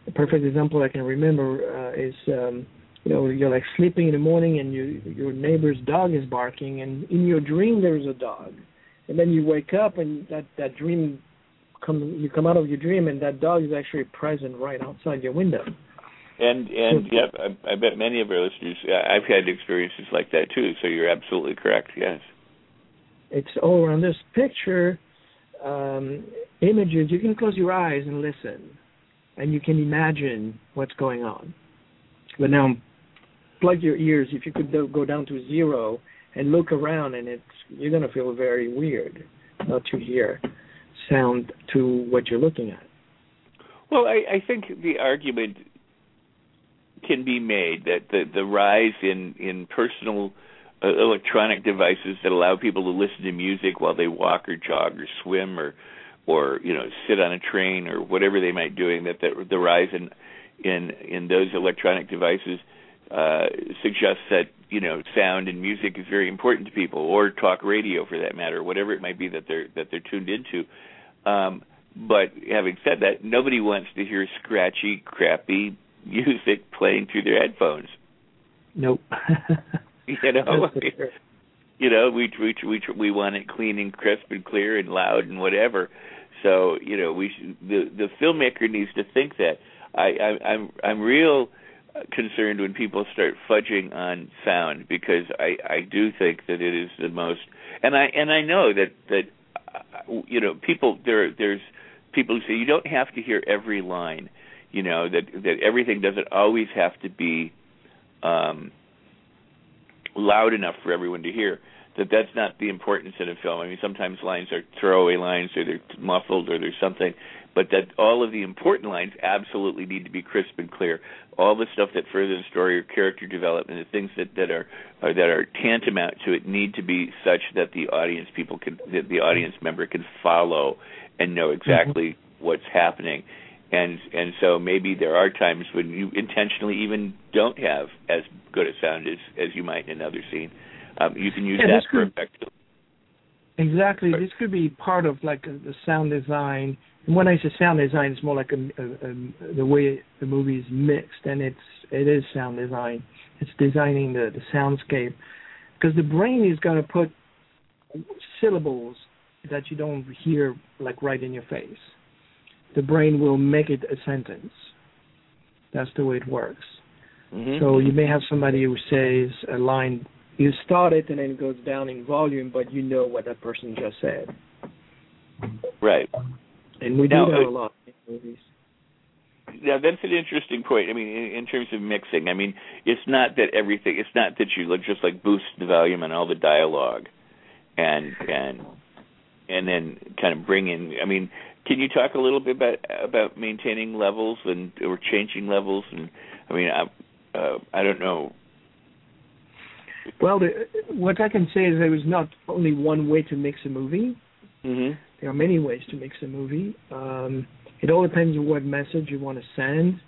a perfect example I can remember uh, is um, you know you're like sleeping in the morning and you your neighbor's dog is barking and in your dream there's a dog. And then you wake up and that that dream come you come out of your dream and that dog is actually present right outside your window. And and yeah I, I bet many of our listeners i've had experiences like that too so you're absolutely correct yes. It's all around this picture um images you can close your eyes and listen and you can imagine what's going on. But now plug your ears. If you could go down to zero and look around and it's you're going to feel very weird not to hear sound to what you're looking at. Well i i think the argument can be made that the the rise in in personal uh, electronic devices that allow people to listen to music while they walk or jog or swim or or you know sit on a train or whatever they might be doing that the, the rise in in in those electronic devices uh, suggests that you know sound and music is very important to people, or talk radio for that matter, whatever it might be that they're that they're tuned into. Um, but having said that, nobody wants to hear scratchy, crappy music playing through their headphones. Nope. you know, you know, we we we we want it clean and crisp and clear and loud and whatever. So you know, we should, the the filmmaker needs to think that. I, I I'm I'm real concerned when people start fudging on sound because I I do think that it is the most and I and I know that that uh, you know people there there's people who say you don't have to hear every line you know that that everything doesn't always have to be um loud enough for everyone to hear that that's not the importance in a film. I mean, sometimes lines are throwaway lines, or they're muffled, or there's something, but that all of the important lines absolutely need to be crisp and clear. All the stuff that further the story or character development, the things that that are, are that are tantamount to it, need to be such that the audience people can, that the audience member can follow and know exactly mm-hmm. what's happening. And and so maybe there are times when you intentionally even don't have as good a sound as as you might in another scene um, you can use yeah, that for effective. Exactly. This could be part of like a, the sound design. And when I say sound design, it's more like a, a, a, the way the movie is mixed, and it's it is sound design. It's designing the the soundscape because the brain is going to put syllables that you don't hear like right in your face. The brain will make it a sentence. That's the way it works. Mm-hmm. So you may have somebody who says a line you start it and then it goes down in volume, but you know what that person just said. Right. And we now, do that a lot in movies. Now that's an interesting point. I mean, in, in terms of mixing, I mean, it's not that everything. It's not that you just like boost the volume on all the dialogue, and and and then kind of bring in. I mean, can you talk a little bit about about maintaining levels and or changing levels? And I mean, I uh, I don't know. Well, the, what I can say is there is not only one way to mix a movie. Mm-hmm. There are many ways to mix a movie. Um, it all depends on what message you want to send.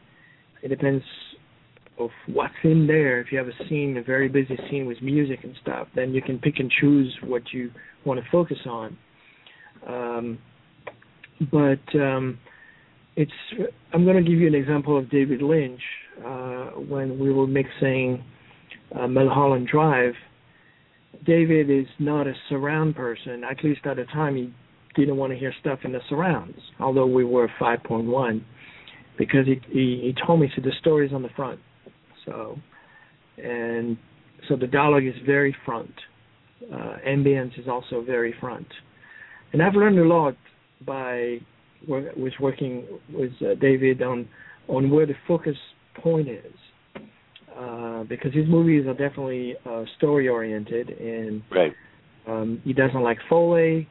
It depends of what's in there. If you have a scene, a very busy scene with music and stuff, then you can pick and choose what you want to focus on. Um, but um, it's. I'm going to give you an example of David Lynch uh, when we were mixing uh, Mulholland Drive. David is not a surround person. At least at the time, he didn't want to hear stuff in the surrounds. Although we were 5.1, because he he, he told me so the story's on the front. So, and so the dialogue is very front. Uh, ambience is also very front. And I've learned a lot by was working with uh, David on on where the focus point is. Uh, because his movies are definitely uh, story oriented and right. um, he doesn't like foley.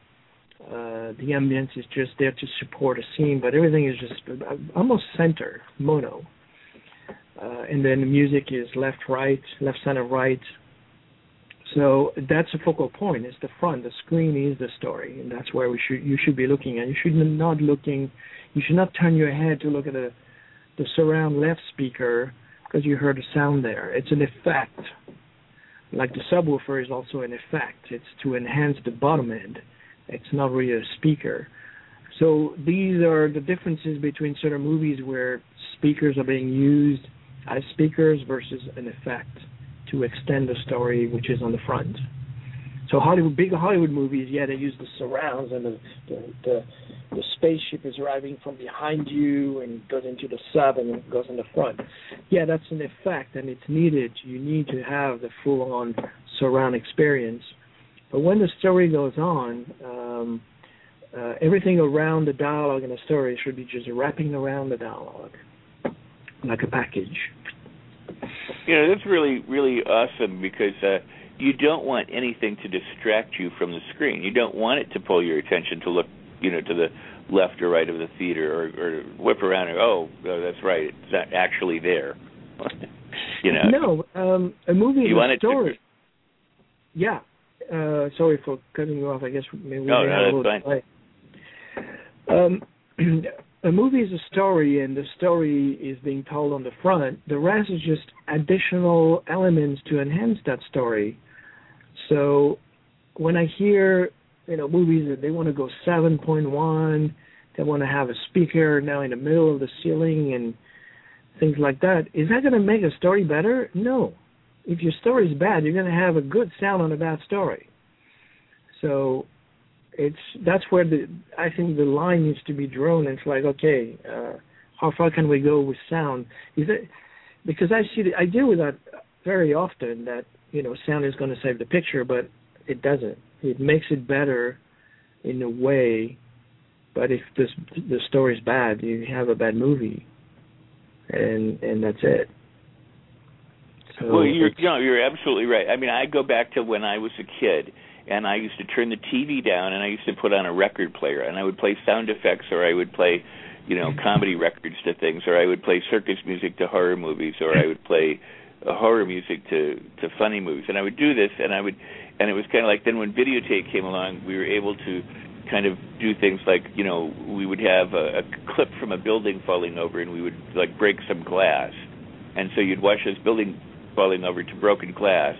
Uh, the ambience is just there to support a scene, but everything is just almost center, mono. Uh, and then the music is left, right, left, center, right. So that's a focal point. It's the front. The screen is the story, and that's where we should you should be looking at. You should not looking. You should not turn your head to look at the the surround left speaker because you heard a sound there. It's an effect. Like the subwoofer is also an effect. It's to enhance the bottom end. It's not really a speaker. So these are the differences between certain movies where speakers are being used as speakers versus an effect to extend the story, which is on the front. So Hollywood, big Hollywood movies, yeah, they use the surrounds and the the, the, the spaceship is arriving from behind you and goes into the sub and goes in the front. Yeah, that's an effect and it's needed. You need to have the full-on surround experience. But when the story goes on, um, uh, everything around the dialogue and the story should be just wrapping around the dialogue like a package. You know, that's really really awesome because uh, you don't want anything to distract you from the screen. You don't want it to pull your attention to look, you know, to the left or right of the theater or, or whip around and oh, oh, that's right, it's not actually there. you know. No, um, a movie you is a story. To... Yeah. Uh, sorry for cutting you off. I guess maybe we no, we no, that's fine. Um, a movie is a story and the story is being told on the front. The rest is just additional elements to enhance that story. So when i hear you know movies that they want to go 7.1 they want to have a speaker now in the middle of the ceiling and things like that is that going to make a story better? No. If your story is bad you're going to have a good sound on a bad story. So it's that's where the I think the line needs to be drawn. It's like okay, uh, how far can we go with sound? Is it because I see the, I deal with that very often that you know sound is going to save the picture, but it doesn't. It makes it better in a way, but if this the story's bad, you have a bad movie, and and that's it. So well, you're you know, you're absolutely right. I mean, I go back to when I was a kid and I used to turn the TV down and I used to put on a record player and I would play sound effects or I would play, you know, comedy records to things or I would play circus music to horror movies or I would play uh, horror music to to funny movies. And I would do this and I would and it was kind of like then when videotape came along we were able to kind of do things like you know we would have a, a clip from a building falling over and we would like break some glass. And so you'd watch this building falling over to broken glass.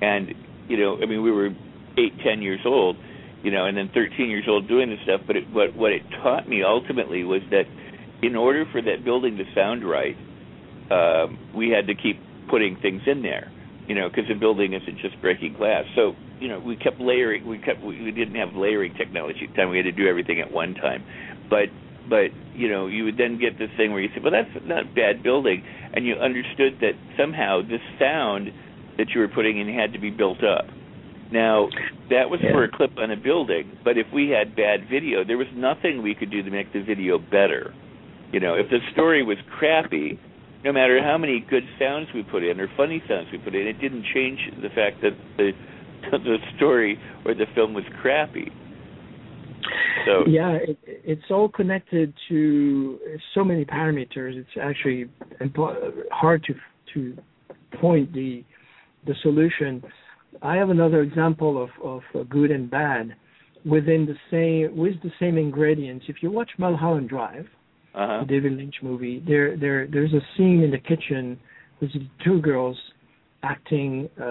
And you know I mean we were eight, ten years old, you know, and then 13 years old doing this stuff. But it, what what it taught me ultimately was that in order for that building to sound right, um, we had to keep putting things in there, you know, because the building isn't just breaking glass. So you know, we kept layering. We kept we, we didn't have layering technology at the time. We had to do everything at one time, but but you know you would then get this thing where you say well that's not bad building and you understood that somehow this sound that you were putting in had to be built up now, that was yeah. for a clip on a building, but if we had bad video, there was nothing we could do to make the video better. You know, if the story was crappy, no matter how many good sounds we put in or funny sounds we put in, it didn't change the fact that the the story or the film was crappy. So yeah, it, it's all connected to so many parameters. It's actually hard to to point the the solution. I have another example of of good and bad within the same with the same ingredients. If you watch Mulholland Drive, uh-huh. the David Lynch movie, there there there's a scene in the kitchen with the two girls acting uh,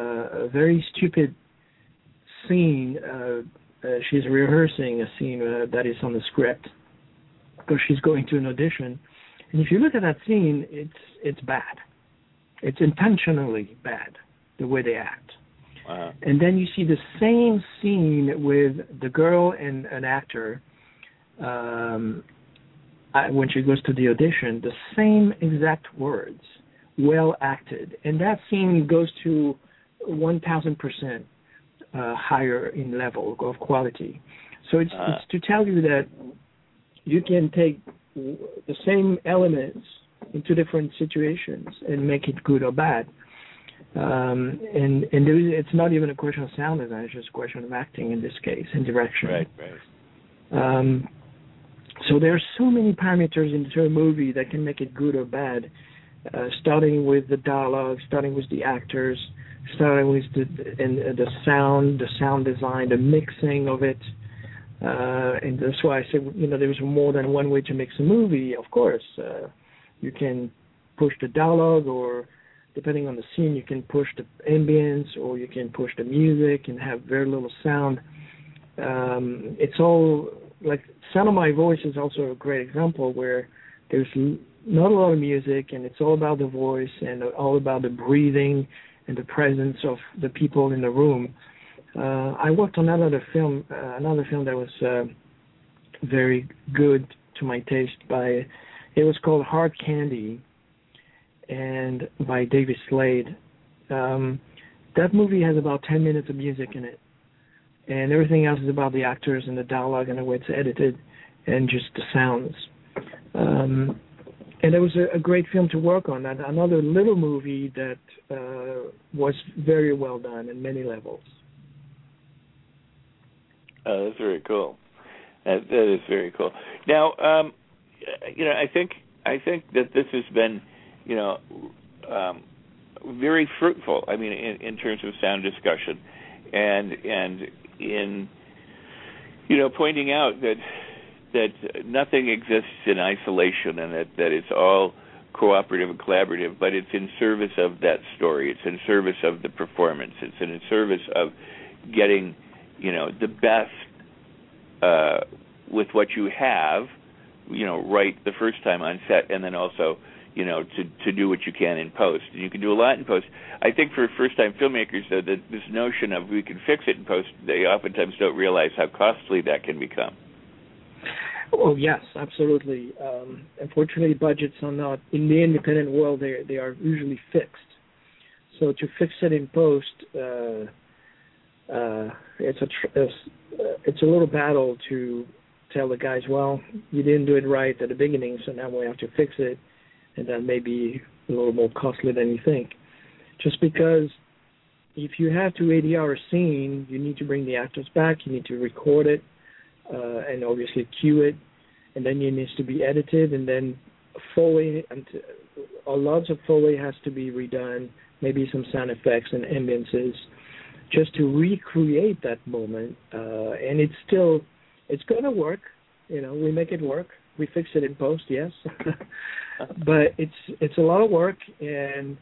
a very stupid scene. Uh, uh, she's rehearsing a scene uh, that is on the script because she's going to an audition. And if you look at that scene, it's it's bad. It's intentionally bad the way they act. Uh-huh. And then you see the same scene with the girl and an actor um, when she goes to the audition, the same exact words, well acted, and that scene goes to 1,000% uh, higher in level of quality. So it's, uh, it's to tell you that you can take the same elements in two different situations and make it good or bad. Um, and and there is, it's not even a question of sound design; it's just a question of acting in this case and direction. Right, right. Um, so there are so many parameters into a movie that can make it good or bad. Uh, starting with the dialogue, starting with the actors, starting with the and uh, the sound, the sound design, the mixing of it. Uh, and that's why I said, you know, there's more than one way to mix a movie. Of course, uh, you can push the dialogue, or depending on the scene, you can push the ambience, or you can push the music and have very little sound. Um, it's all like Sound of My Voice is also a great example where there's not a lot of music, and it's all about the voice and all about the breathing and the presence of the people in the room. Uh, I worked on another film, uh, another film that was uh, very good to my taste. By it was called Hard Candy, and by David Slade. Um, that movie has about 10 minutes of music in it, and everything else is about the actors and the dialogue and the way it's edited, and just the sounds. Um, and it was a, a great film to work on. And another little movie that uh, was very well done in many levels. Oh, that's very cool. That, that is very cool. Now, um, you know, I think I think that this has been, you know, um, very fruitful. I mean, in, in terms of sound discussion, and and in, you know, pointing out that that nothing exists in isolation and that that it's all cooperative and collaborative, but it's in service of that story. It's in service of the performance. It's in service of getting, you know, the best uh, with what you have, you know, right the first time on set, and then also, you know, to to do what you can in post. And you can do a lot in post. I think for first-time filmmakers, though, that this notion of we can fix it in post, they oftentimes don't realize how costly that can become. Oh yes, absolutely. Um, unfortunately, budgets are not in the independent world. They they are usually fixed. So to fix it in post, uh, uh, it's a tr- it's, uh, it's a little battle to tell the guys, well, you didn't do it right at the beginning, so now we have to fix it, and that may be a little more costly than you think. Just because if you have to ADR a scene, you need to bring the actors back, you need to record it, uh, and obviously cue it, and then it needs to be edited, and then Foley and a lot of Foley has to be redone, maybe some sound effects and ambiances, just to recreate that moment. Uh, and it's still, it's gonna work. You know, we make it work. We fix it in post, yes, but it's it's a lot of work, and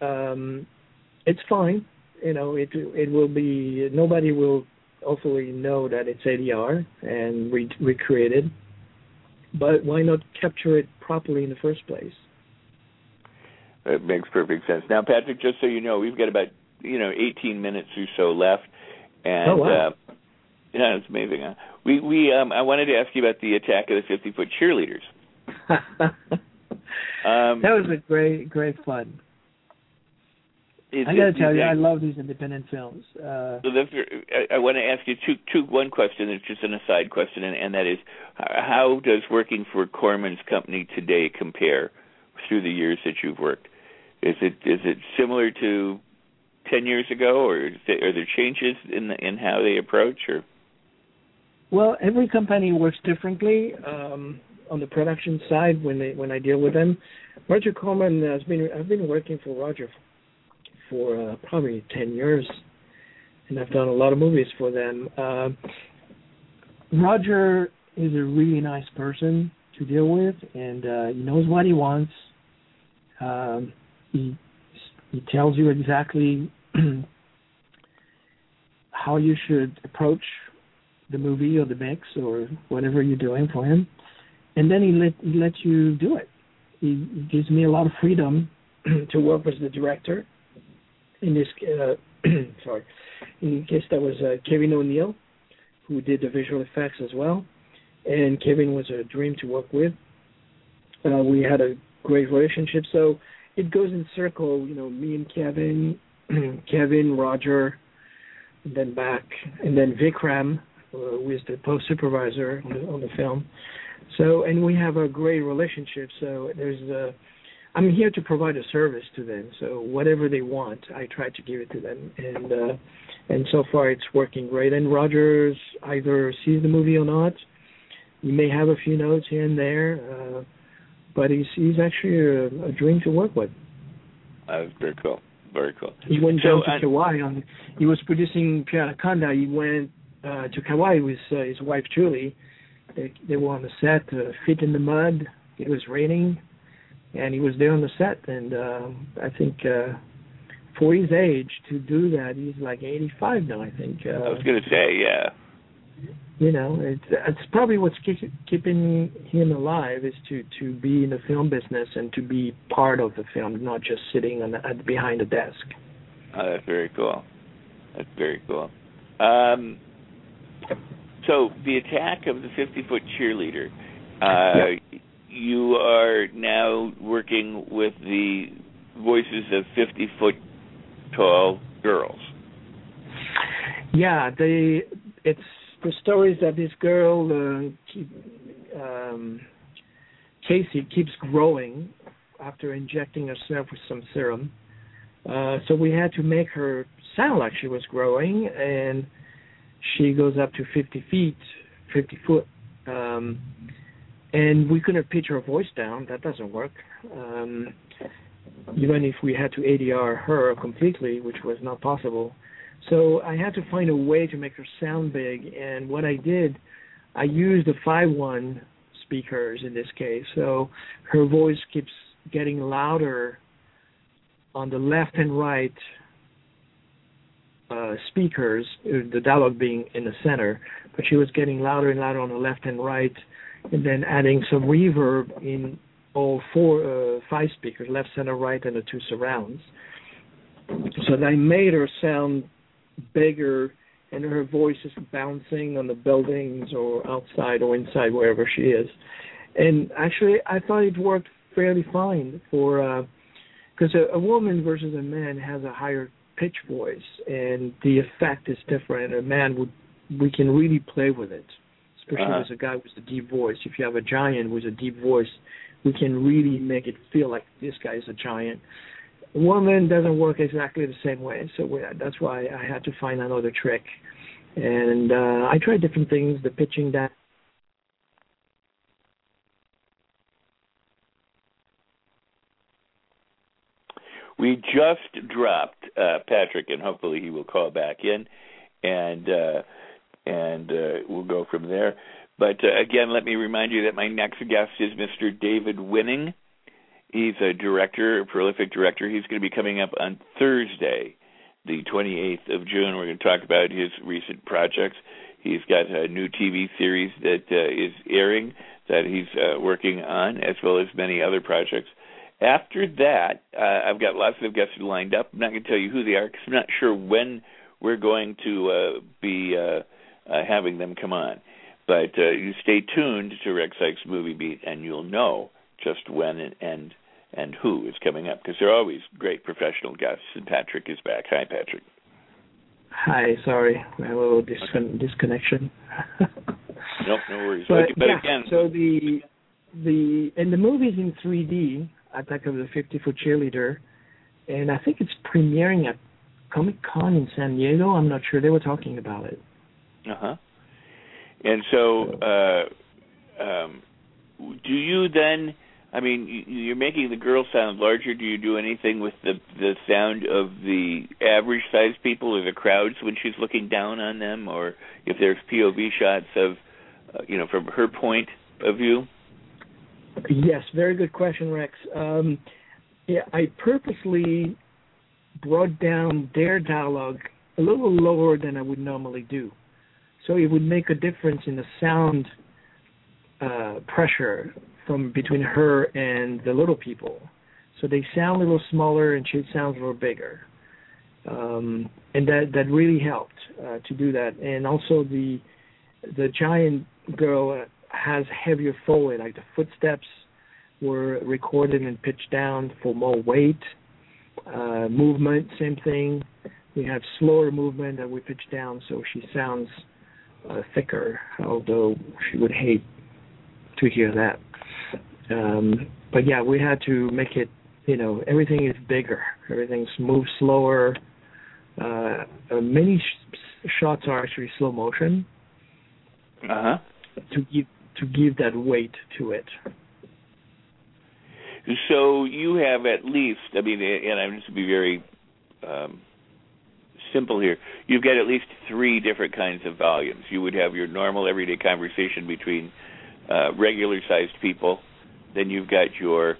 um, it's fine. You know, it it will be nobody will hopefully know that it's ADR and re- recreated. But why not capture it properly in the first place? It makes perfect sense. Now, Patrick, just so you know, we've got about you know 18 minutes or so left, and oh, wow. uh, yeah, it's amazing. Huh? We we um, I wanted to ask you about the attack of the 50 foot cheerleaders. um, that was a great great fun. Is I got to tell you, I love these independent films. Uh, so I, I want to ask you two, two, one question. It's just an aside question, and, and that is, how does working for Corman's company today compare through the years that you've worked? Is it is it similar to ten years ago, or are there changes in the, in how they approach? Or Well, every company works differently. Um, on the production side, when they when I deal with them, Roger Corman has been I've been working for Roger for uh, probably ten years, and I've done a lot of movies for them. Uh, Roger is a really nice person to deal with, and uh, he knows what he wants. Um, he he tells you exactly how you should approach the movie or the mix or whatever you're doing for him, and then he let he lets you do it. He, gives me a lot of freedom to work with the director. In this, uh, sorry, in case that was uh, Kevin O'Neill, who did the visual effects as well, and Kevin was a dream to work with. Uh, we had a great relationship, so it goes in circle. You know, me and Kevin, Kevin, Roger, and then back, and then Vikram, uh, who is the post supervisor on the, on the film. So, and we have a great relationship. So there's a, I'm here to provide a service to them. So whatever they want, I try to give it to them, and uh, and so far it's working great. And Rogers either sees the movie or not. He may have a few notes here and there, uh, but he's he's actually a, a dream to work with. That's very cool. Very cool. He went so, down to Hawaii. on. He was producing Anaconda. He went uh, to Kauai with uh, his wife Julie. They they were on the set, uh, feet in the mud. It was raining, and he was there on the set. And uh, I think uh, for his age to do that, he's like 85 now. I think. Uh, I was going to say, yeah. You know, it's it's probably what's keep, keeping him alive is to to be in the film business and to be part of the film, not just sitting on the, at, behind a desk. Oh, that's very cool. That's very cool. Um, so the attack of the 50 foot cheerleader. Uh, yep. You are now working with the voices of 50 foot tall girls. Yeah, the It's the stories that this girl, uh, keep, um, Casey, keeps growing after injecting herself with some serum. Uh, so we had to make her sound like she was growing, and she goes up to 50 feet, 50 foot. Um, and we couldn't pitch her voice down. That doesn't work. Um, even if we had to ADR her completely, which was not possible. So I had to find a way to make her sound big. And what I did, I used the 5.1 speakers in this case. So her voice keeps getting louder on the left and right uh, speakers, uh, the dialogue being in the center, but she was getting louder and louder on the left and right, and then adding some reverb in all four, uh, five speakers, left, center, right, and the two surrounds. So they made her sound bigger, and her voice is bouncing on the buildings or outside or inside wherever she is. And actually, I thought it worked fairly fine for because uh, a, a woman versus a man has a higher pitch voice, and the effect is different. A man would we can really play with it, especially uh-huh. as a guy with a deep voice. If you have a giant with a deep voice, we can really make it feel like this guy is a giant. A woman doesn't work exactly the same way, so we, that's why I had to find another trick. And uh, I tried different things, the pitching down We just dropped uh, Patrick, and hopefully he will call back in, and uh, and uh, we'll go from there. But uh, again, let me remind you that my next guest is Mr. David Winning. He's a director, a prolific director. He's going to be coming up on Thursday, the 28th of June. We're going to talk about his recent projects. He's got a new TV series that uh, is airing that he's uh, working on, as well as many other projects. After that, uh, I've got lots of guests lined up. I'm not going to tell you who they are because I'm not sure when we're going to uh, be uh, uh, having them come on. But uh, you stay tuned to Rex Sikes Movie Beat, and you'll know just when and and, and who is coming up because they're always great professional guests. And Patrick is back. Hi, Patrick. Hi, sorry, a little discon- disconnection. nope, no worries. But, but yeah, again, so the the and the movie's in 3D. Attack of the 50 Foot Cheerleader, and I think it's premiering at Comic Con in San Diego. I'm not sure they were talking about it. Uh huh. And so, uh, um, do you then? I mean, you're making the girl sound larger. Do you do anything with the the sound of the average sized people or the crowds when she's looking down on them, or if there's POV shots of, uh, you know, from her point of view? Yes, very good question, Rex. Um, yeah, I purposely brought down their dialogue a little lower than I would normally do, so it would make a difference in the sound uh, pressure from between her and the little people. So they sound a little smaller, and she sounds a little bigger, um, and that that really helped uh, to do that. And also the the giant girl has heavier foley, like the footsteps were recorded and pitched down for more weight. Uh, movement, same thing. We have slower movement that we pitch down, so she sounds uh, thicker. Although she would hate to hear that. Um, but yeah, we had to make it. You know, everything is bigger. Everything's moves slower. Uh, uh, many sh- shots are actually slow motion. Uh huh. To give to give that weight to it. So you have at least, I mean, and I'm just going to be very um, simple here. You've got at least three different kinds of volumes. You would have your normal everyday conversation between uh, regular sized people. Then you've got your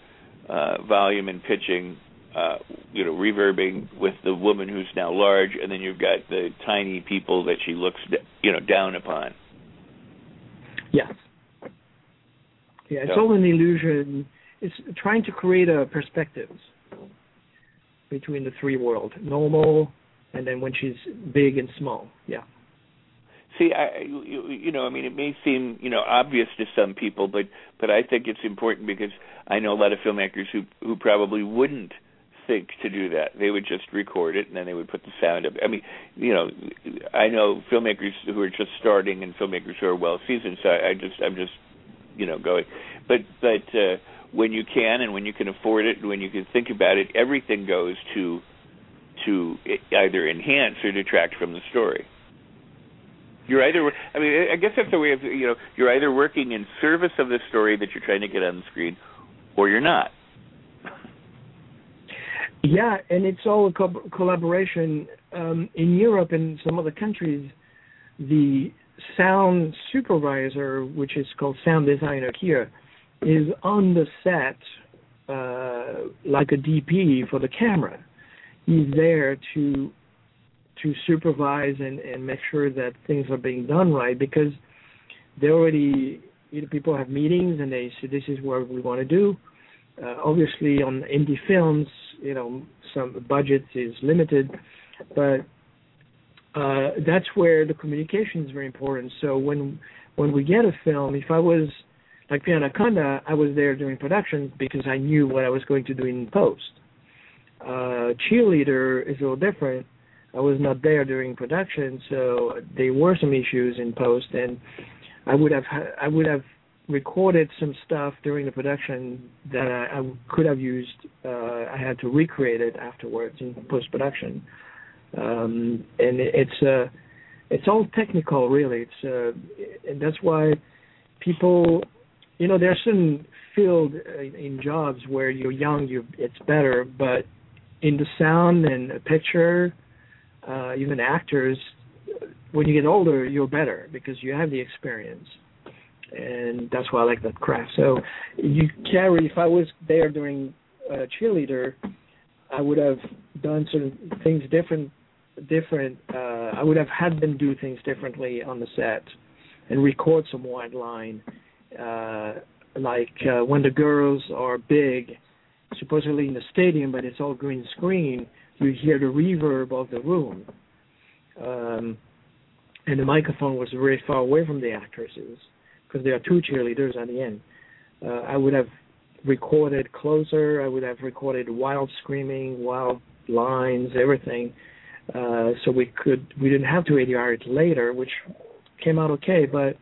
uh, volume and pitching, uh, you know, reverbing with the woman who's now large, and then you've got the tiny people that she looks, you know, down upon. Yes. Yeah, it's so, all an illusion. It's trying to create a perspective between the three worlds: normal, and then when she's big and small. Yeah. See, I, you, you know, I mean, it may seem, you know, obvious to some people, but but I think it's important because I know a lot of filmmakers who who probably wouldn't think to do that. They would just record it and then they would put the sound up. I mean, you know, I know filmmakers who are just starting and filmmakers who are well seasoned. So I, I just, I'm just, you know, going. But but uh, when you can and when you can afford it and when you can think about it, everything goes to to either enhance or detract from the story. You're either, I mean, I guess that's the way of, you know, you're either working in service of the story that you're trying to get on the screen, or you're not. Yeah, and it's all a co- collaboration. Um, in Europe and some other countries, the sound supervisor, which is called sound designer here, is on the set uh, like a DP for the camera. He's there to to supervise and, and make sure that things are being done right because they already you know, people have meetings and they say this is what we want to do. Uh, obviously, on indie films, you know, some budget is limited, but uh, that's where the communication is very important. So when when we get a film, if I was like Piranhaconda, I was there during production because I knew what I was going to do in post. Uh, cheerleader is a little different I was not there during production, so there were some issues in post, and I would have I would have recorded some stuff during the production that I, I could have used. Uh, I had to recreate it afterwards in post production, um, and it's uh, it's all technical, really. It's uh, and that's why people, you know, there's some field in jobs where you're young, you it's better, but in the sound and a picture uh, even actors, when you get older, you're better because you have the experience, and that's why I like that craft. So you carry. If I was there during uh, cheerleader, I would have done certain things different. Different. Uh, I would have had them do things differently on the set, and record some wide line. Uh, like uh, when the girls are big, supposedly in the stadium, but it's all green screen you hear the reverb of the room. Um, and the microphone was very far away from the actresses because there are two cheerleaders at the end. Uh, I would have recorded closer. I would have recorded wild screaming, wild lines, everything. Uh, so we could we didn't have to ADR it later, which came out okay. But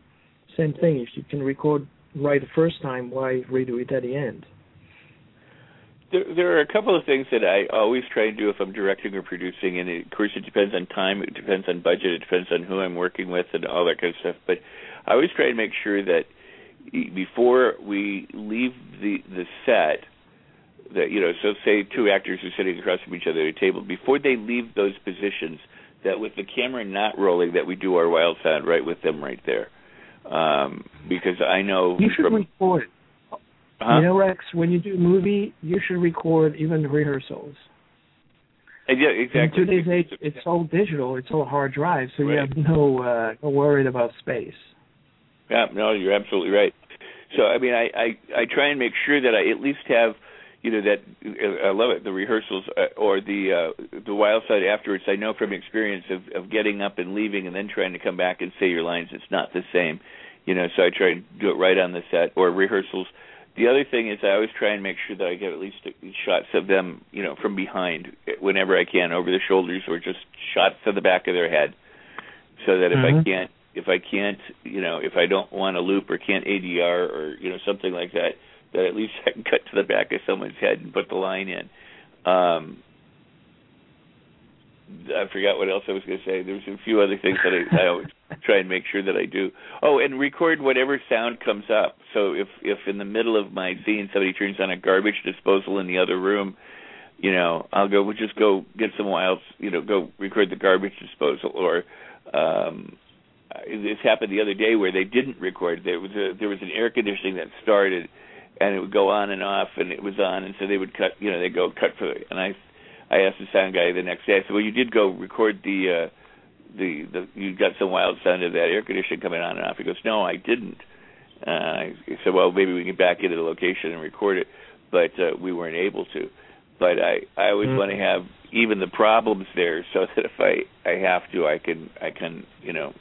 same thing, if you can record right the first time, why redo it at the end? there, there are a couple of things that I always try and do if I'm directing or producing, and of course it depends on time, it depends on budget, it depends on who I'm working with, and all that kind of stuff. But I always try and make sure that before we leave the the set, that you know, so say two actors are sitting across from each other at a table, before they leave those positions, that with the camera not rolling, that we do our wild sound right with them right there, um, because I know you should from, record. Huh? You know, Rex, when you do a movie, you should record even the rehearsals. And yeah, exactly. In today's age, it's all digital. It's all hard drive, so you Right. have no uh, no worried about space. Yeah, no, you're absolutely right. So I mean, I I I try and make sure that I at least have, you know, that I love it the rehearsals uh, or the uh, the wild side afterwards. I know from experience of of getting up and leaving and then trying to come back and say your lines. It's not the same, you know. So I try and do it right on the set or rehearsals. The other thing is I always try and make sure that I get at least shots of them, you know, from behind whenever I can, over the shoulders or just shots to the back of their head, so that if I Mhm. can't if I can't, you know, if I don't want to loop or can't ADR or you know something like that, that at least I can cut to the back of someone's head and put the line in. Um, I forgot what else I was going to say. There's a few other things that I, I always try and make sure that I do. Oh, and record whatever sound comes up. So if if in the middle of my scene somebody turns on a garbage disposal in the other room, you know, I'll go. We'll just go get some wilds. You know, go record the garbage disposal. Or um, this happened the other day where they didn't record. There was a there was an air conditioning that started, and it would go on and off, and it was on, and so they would cut. You know, they go cut for. And I I asked the sound guy the next day. I said, "Well, you did go record the." uh the the you got some wild sound of that air conditioning coming on and off. He goes, no, I didn't. Uh, I said, well, maybe we can back into the location and record it, but uh, we weren't able to. But I I always Mm. want to have even the problems there, so that if I I have to, I can I can you know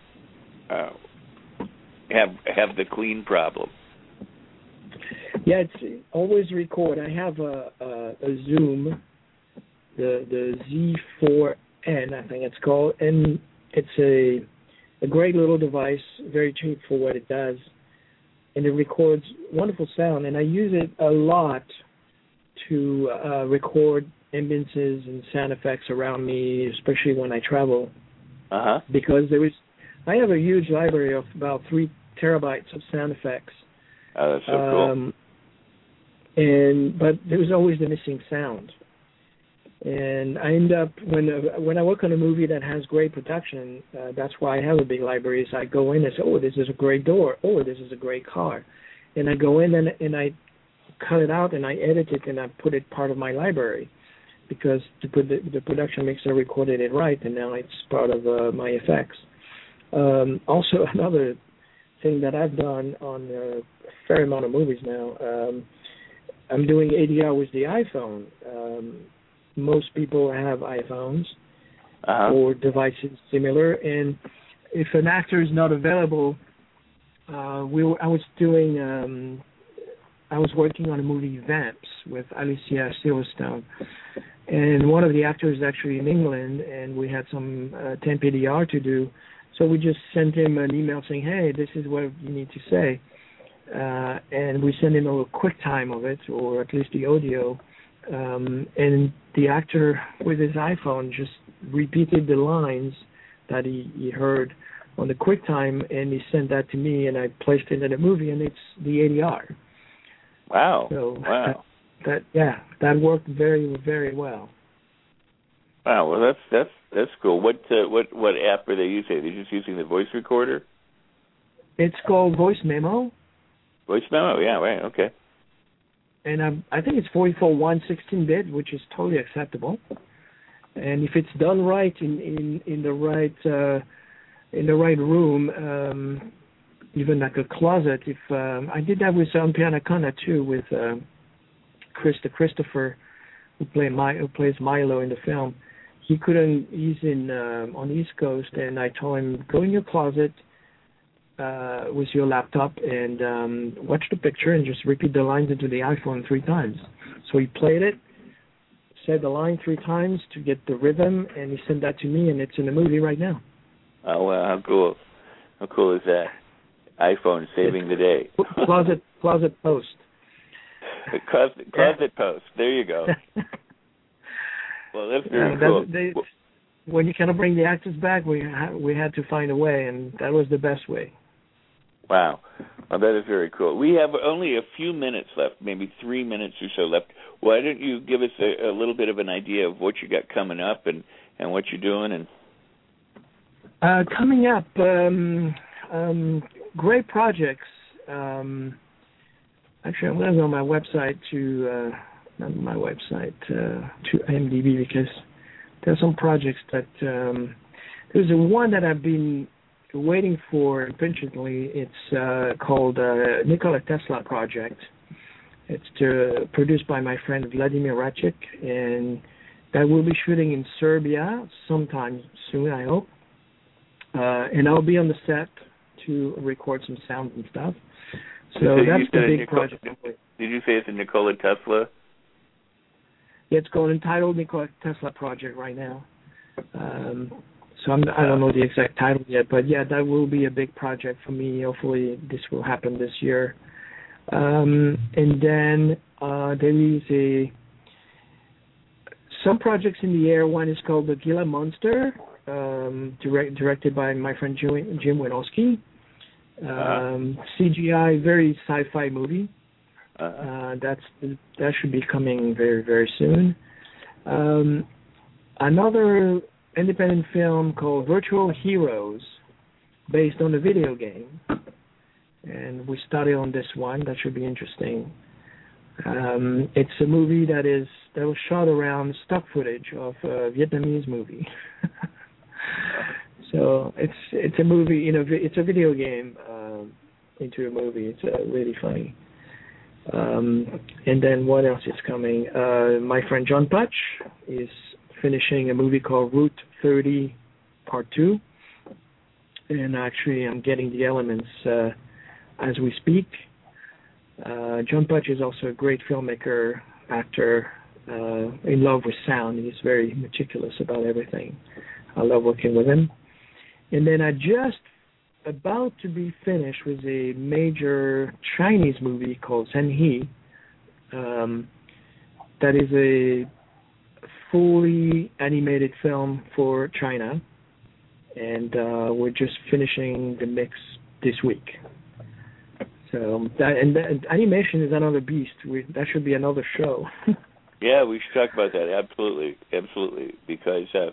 uh, have have the clean problem. Yeah, it's always record. I have a a, a Zoom, the the Z4N, I think it's called, and it's a a great little device, very cheap for what it does, and it records wonderful sound. And I use it a lot to uh, record ambiances and sound effects around me, especially when I travel, Uh huh. because there is. I have a huge library of about three terabytes of sound effects. Oh, that's so cool. Um, and but there was always the missing sound. And I end up when uh, when I work on a movie that has great production, uh, that's why I have a big library. Is I go in and say, oh, this is a great door. Oh, this is a great car, and I go in and and I cut it out and I edit it and I put it part of my library because put the, the production mixer recorded it right and now it's part of uh, my effects. Um, also, another thing that I've done on a fair amount of movies now. Um, I'm doing ADR with the iPhone. Um, most people have iPhones Uh huh. or devices similar, and if an actor is not available, uh, we were, I was doing. Um, I was working on a movie Vamps with Alicia Silverstone, and one of the actors is actually in England, and we had some uh, temp ADR to do. So we just sent him an email saying, "Hey, this is what you need to say," uh, and we sent him a quick time of it, or at least the audio. Um, and the actor with his iPhone just repeated the lines that he, he heard on the QuickTime, and he sent that to me, and I placed it in the movie, and it's the ADR. Wow. So wow. That yeah, that worked very very well. Wow. Well, that's that's that's cool. What uh, what what app are they using? Are they just using the voice recorder? It's called Voice Memo, Voice memo. Yeah. Right. Okay. and um, I think it's 44 16 bit, which is totally acceptable. And if it's done right in in in the right uh, in the right room, um, even like a closet. If um, I did that with um, Piranhaconda too, with uh, Krista Christopher, who play My, who plays Milo in the film. He couldn't. He's in um, on the East Coast, and I told him go in your closet uh, with your laptop and um, watch the picture and just repeat the lines into the iPhone three times. So he played it, said the line three times to get the rhythm, and he sent that to me, and it's in the movie right now. Oh wow, how cool! How cool is that? iPhone saving the day. closet closet post. closet, closet post. There you go. well, that's very uh, cool. They, when you cannot bring the actors back, we ha- we had to find a way, and that was the best way. Wow, well, that is very cool. We have only a few minutes left, maybe three minutes or so left. Why don't you give us a, a little bit of an idea of what you got coming up and and what you're doing and uh, coming up, um, um, great projects. Um, actually, I'm going to go on my website to uh, not my website uh, to IMDb because there are some projects that um, there's a one that I've been waiting for impatiently. It's uh, called uh, Nikola Tesla Project. It's to, produced by my friend Vladimir Rachik, and that will be shooting in Serbia sometime soon, I hope. Uh, and I'll be on the set to record some sounds and stuff. So, so that's the big project. Did you say it's a Nikola Tesla? It's called entitled Nikola Tesla Project right now. Um, so I'm, I don't know the exact title yet, but yeah, that will be a big project for me. Hopefully, this will happen this year. Um, and then uh, there is a some projects in the air. One is called the Gila Monster, um, direct, directed by my friend Jim, Jim Wynorski. Uh-huh. Um. CGI, very sci-fi movie. Uh-huh. Uh, that's that should be coming very very soon. Um, another independent film called Virtual Heroes, based on a video game, and we started on this one. That should be interesting. Um, it's a movie that is that was shot around stock footage of a Vietnamese movie. so it's it's a movie, you know, it's a video game um, into a movie. It's uh, really funny. Um, and then what else is coming? Uh, my friend John Putch is finishing a movie called Route 30 Part 2. And actually, I'm getting the elements uh, as we speak. Uh, John Putch is also a great filmmaker, actor, uh, in love with sound. He's very meticulous about everything. I love working with him. And then I just about to be finished with a major Chinese movie called He, um, that is a fully animated film for China, and uh, we're just finishing the mix this week. So that and, that, and animation is another beast. We, that should be another show. yeah, we should talk about that. Absolutely, absolutely, because. Uh,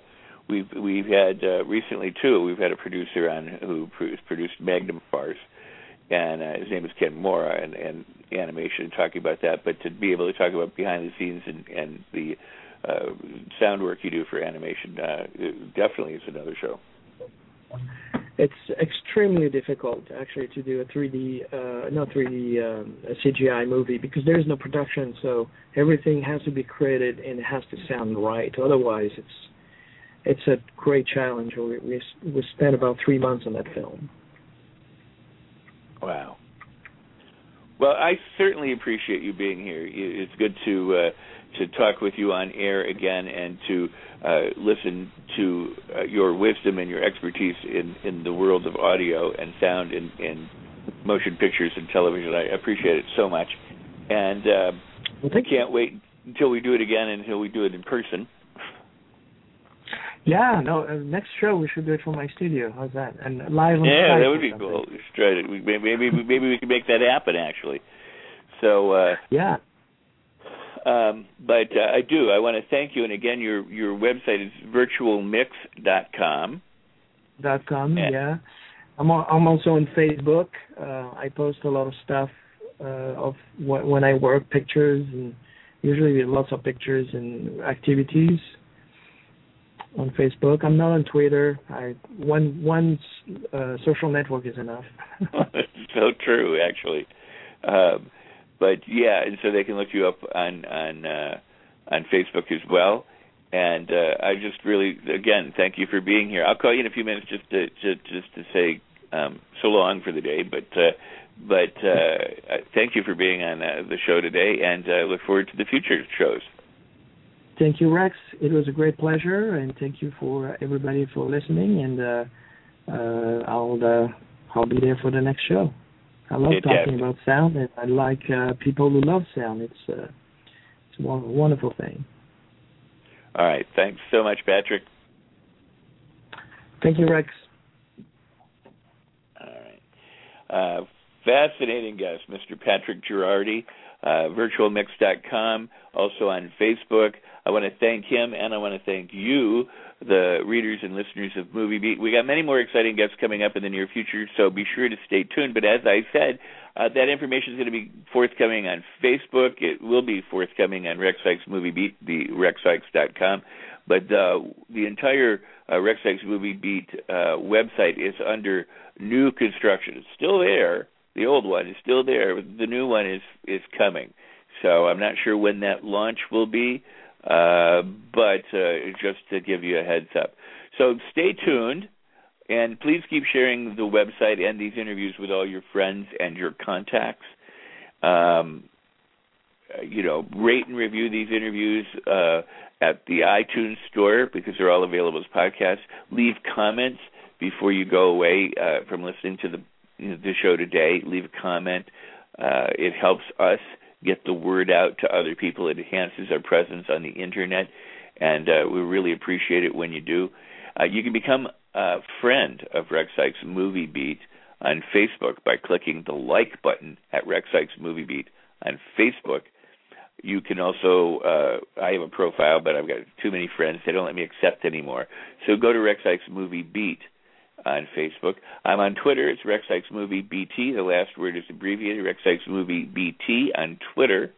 we've we've had uh, recently too. We've had a producer on who produced Magnum Farce, and uh, his name is Ken Mora, and, and animation, talking about that. But to be able to talk about behind the scenes and and the uh, sound work you do for animation, uh, definitely is another show. It's extremely difficult actually to do a 3D, uh, not 3D, um, a CGI movie because there is no production, so everything has to be created and it has to sound right. Otherwise, it's it's a great challenge. We, we we spent about three months on that film. Wow. Well, I certainly appreciate you being here. It's good to uh, to talk with you on air again and to uh, listen to uh, your wisdom and your expertise in, in the world of audio and sound and, and motion pictures and television. I appreciate it so much, and uh, well, I can't wait until we do it again until we do it in person. Yeah, no. Uh, next show we should do it from my studio. How's that? And live on Yeah, Skype that would be cool. We should try to. We, maybe maybe we can make that happen actually. So uh yeah. Um, but uh, I do. I want to thank you. And again, your your website is virtualmix.com. Dot com. And, yeah. I'm I'm also on Facebook. Uh, I post a lot of stuff uh, of wh- when I work, pictures, and usually lots of pictures and activities on Facebook. I'm not on Twitter. I one one uh, social network is enough. so true, actually. Um, but yeah, and so they can look you up on on uh, on Facebook as well. And uh, I just really, again, thank you for being here. I'll call you in a few minutes just to just, just to say um, so long for the day, but uh, but uh, thank you for being on uh, the show today, and uh, look forward to the future shows. Thank you, Rex. It was a great pleasure, and thank you for everybody for listening. And uh, uh, I'll uh, I'll be there for the next show. I love talking about sound, and I like uh, people who love sound. It's uh, it's a wonderful thing. All right. Thanks so much, Patrick. Thank you, Rex. All right. Uh, fascinating guest, Mr. Patrick Giraudi, uh, virtualmix.com, also on Facebook. I want to thank him, and I want to thank you, the readers and listeners of Movie Beat. We got many more exciting guests coming up in the near future, so be sure to stay tuned. But as I said, uh, that information is going to be forthcoming on Facebook. It will be forthcoming on Rex Sikes Movie Beat, the rexsikes.com. But uh, the entire uh, Rex Sikes Movie Beat uh, website is under new construction. It's still there. The old one is still there. The new one is is coming. So I'm not sure when that launch will be, uh, but uh, just to give you a heads up. So stay tuned. And please keep sharing the website and these interviews with all your friends and your contacts. Um, you know, rate and review these interviews uh, at the iTunes store because they're all available as podcasts. Leave comments before you go away uh, from listening to the the show today. Leave a comment. Uh, it helps us get the word out to other people. It enhances our presence on the internet, and uh, we really appreciate it when you do. Uh, you can become a friend of Rex Sikes Movie Beat on Facebook by clicking the like button at Rex Sikes Movie Beat on Facebook. You can also, uh, I have a profile, but I've got too many friends. They don't let me accept anymore. So go to Rex Sikes Movie Beat on Facebook. I'm on Twitter. It's Rex Sikes Movie BT. The last word is abbreviated. Rex Sikes Movie BT on Twitter.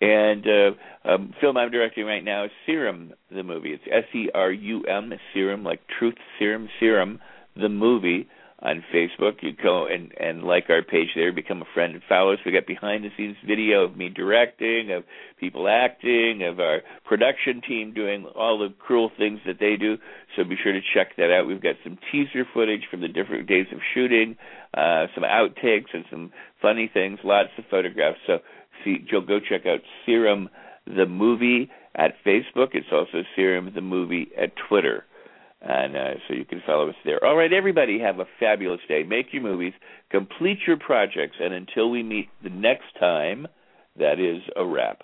And uh, um, film I'm directing right now is Serum, the movie. It's S E R U M, Serum, like Truth Serum, Serum, the movie on Facebook. You go and and like our page there, become a friend and follow us. We got behind the scenes video of me directing, of people acting, of our production team doing all the cruel things that they do. So be sure to check that out. We've got some teaser footage from the different days of shooting, uh, some outtakes and some funny things, lots of photographs. So see, go check out Serum the movie at Facebook. It's also Serum the movie at Twitter. And uh, so you can follow us there. All right, everybody, have a fabulous day. Make your movies, complete your projects, and until we meet the next time, that is a wrap.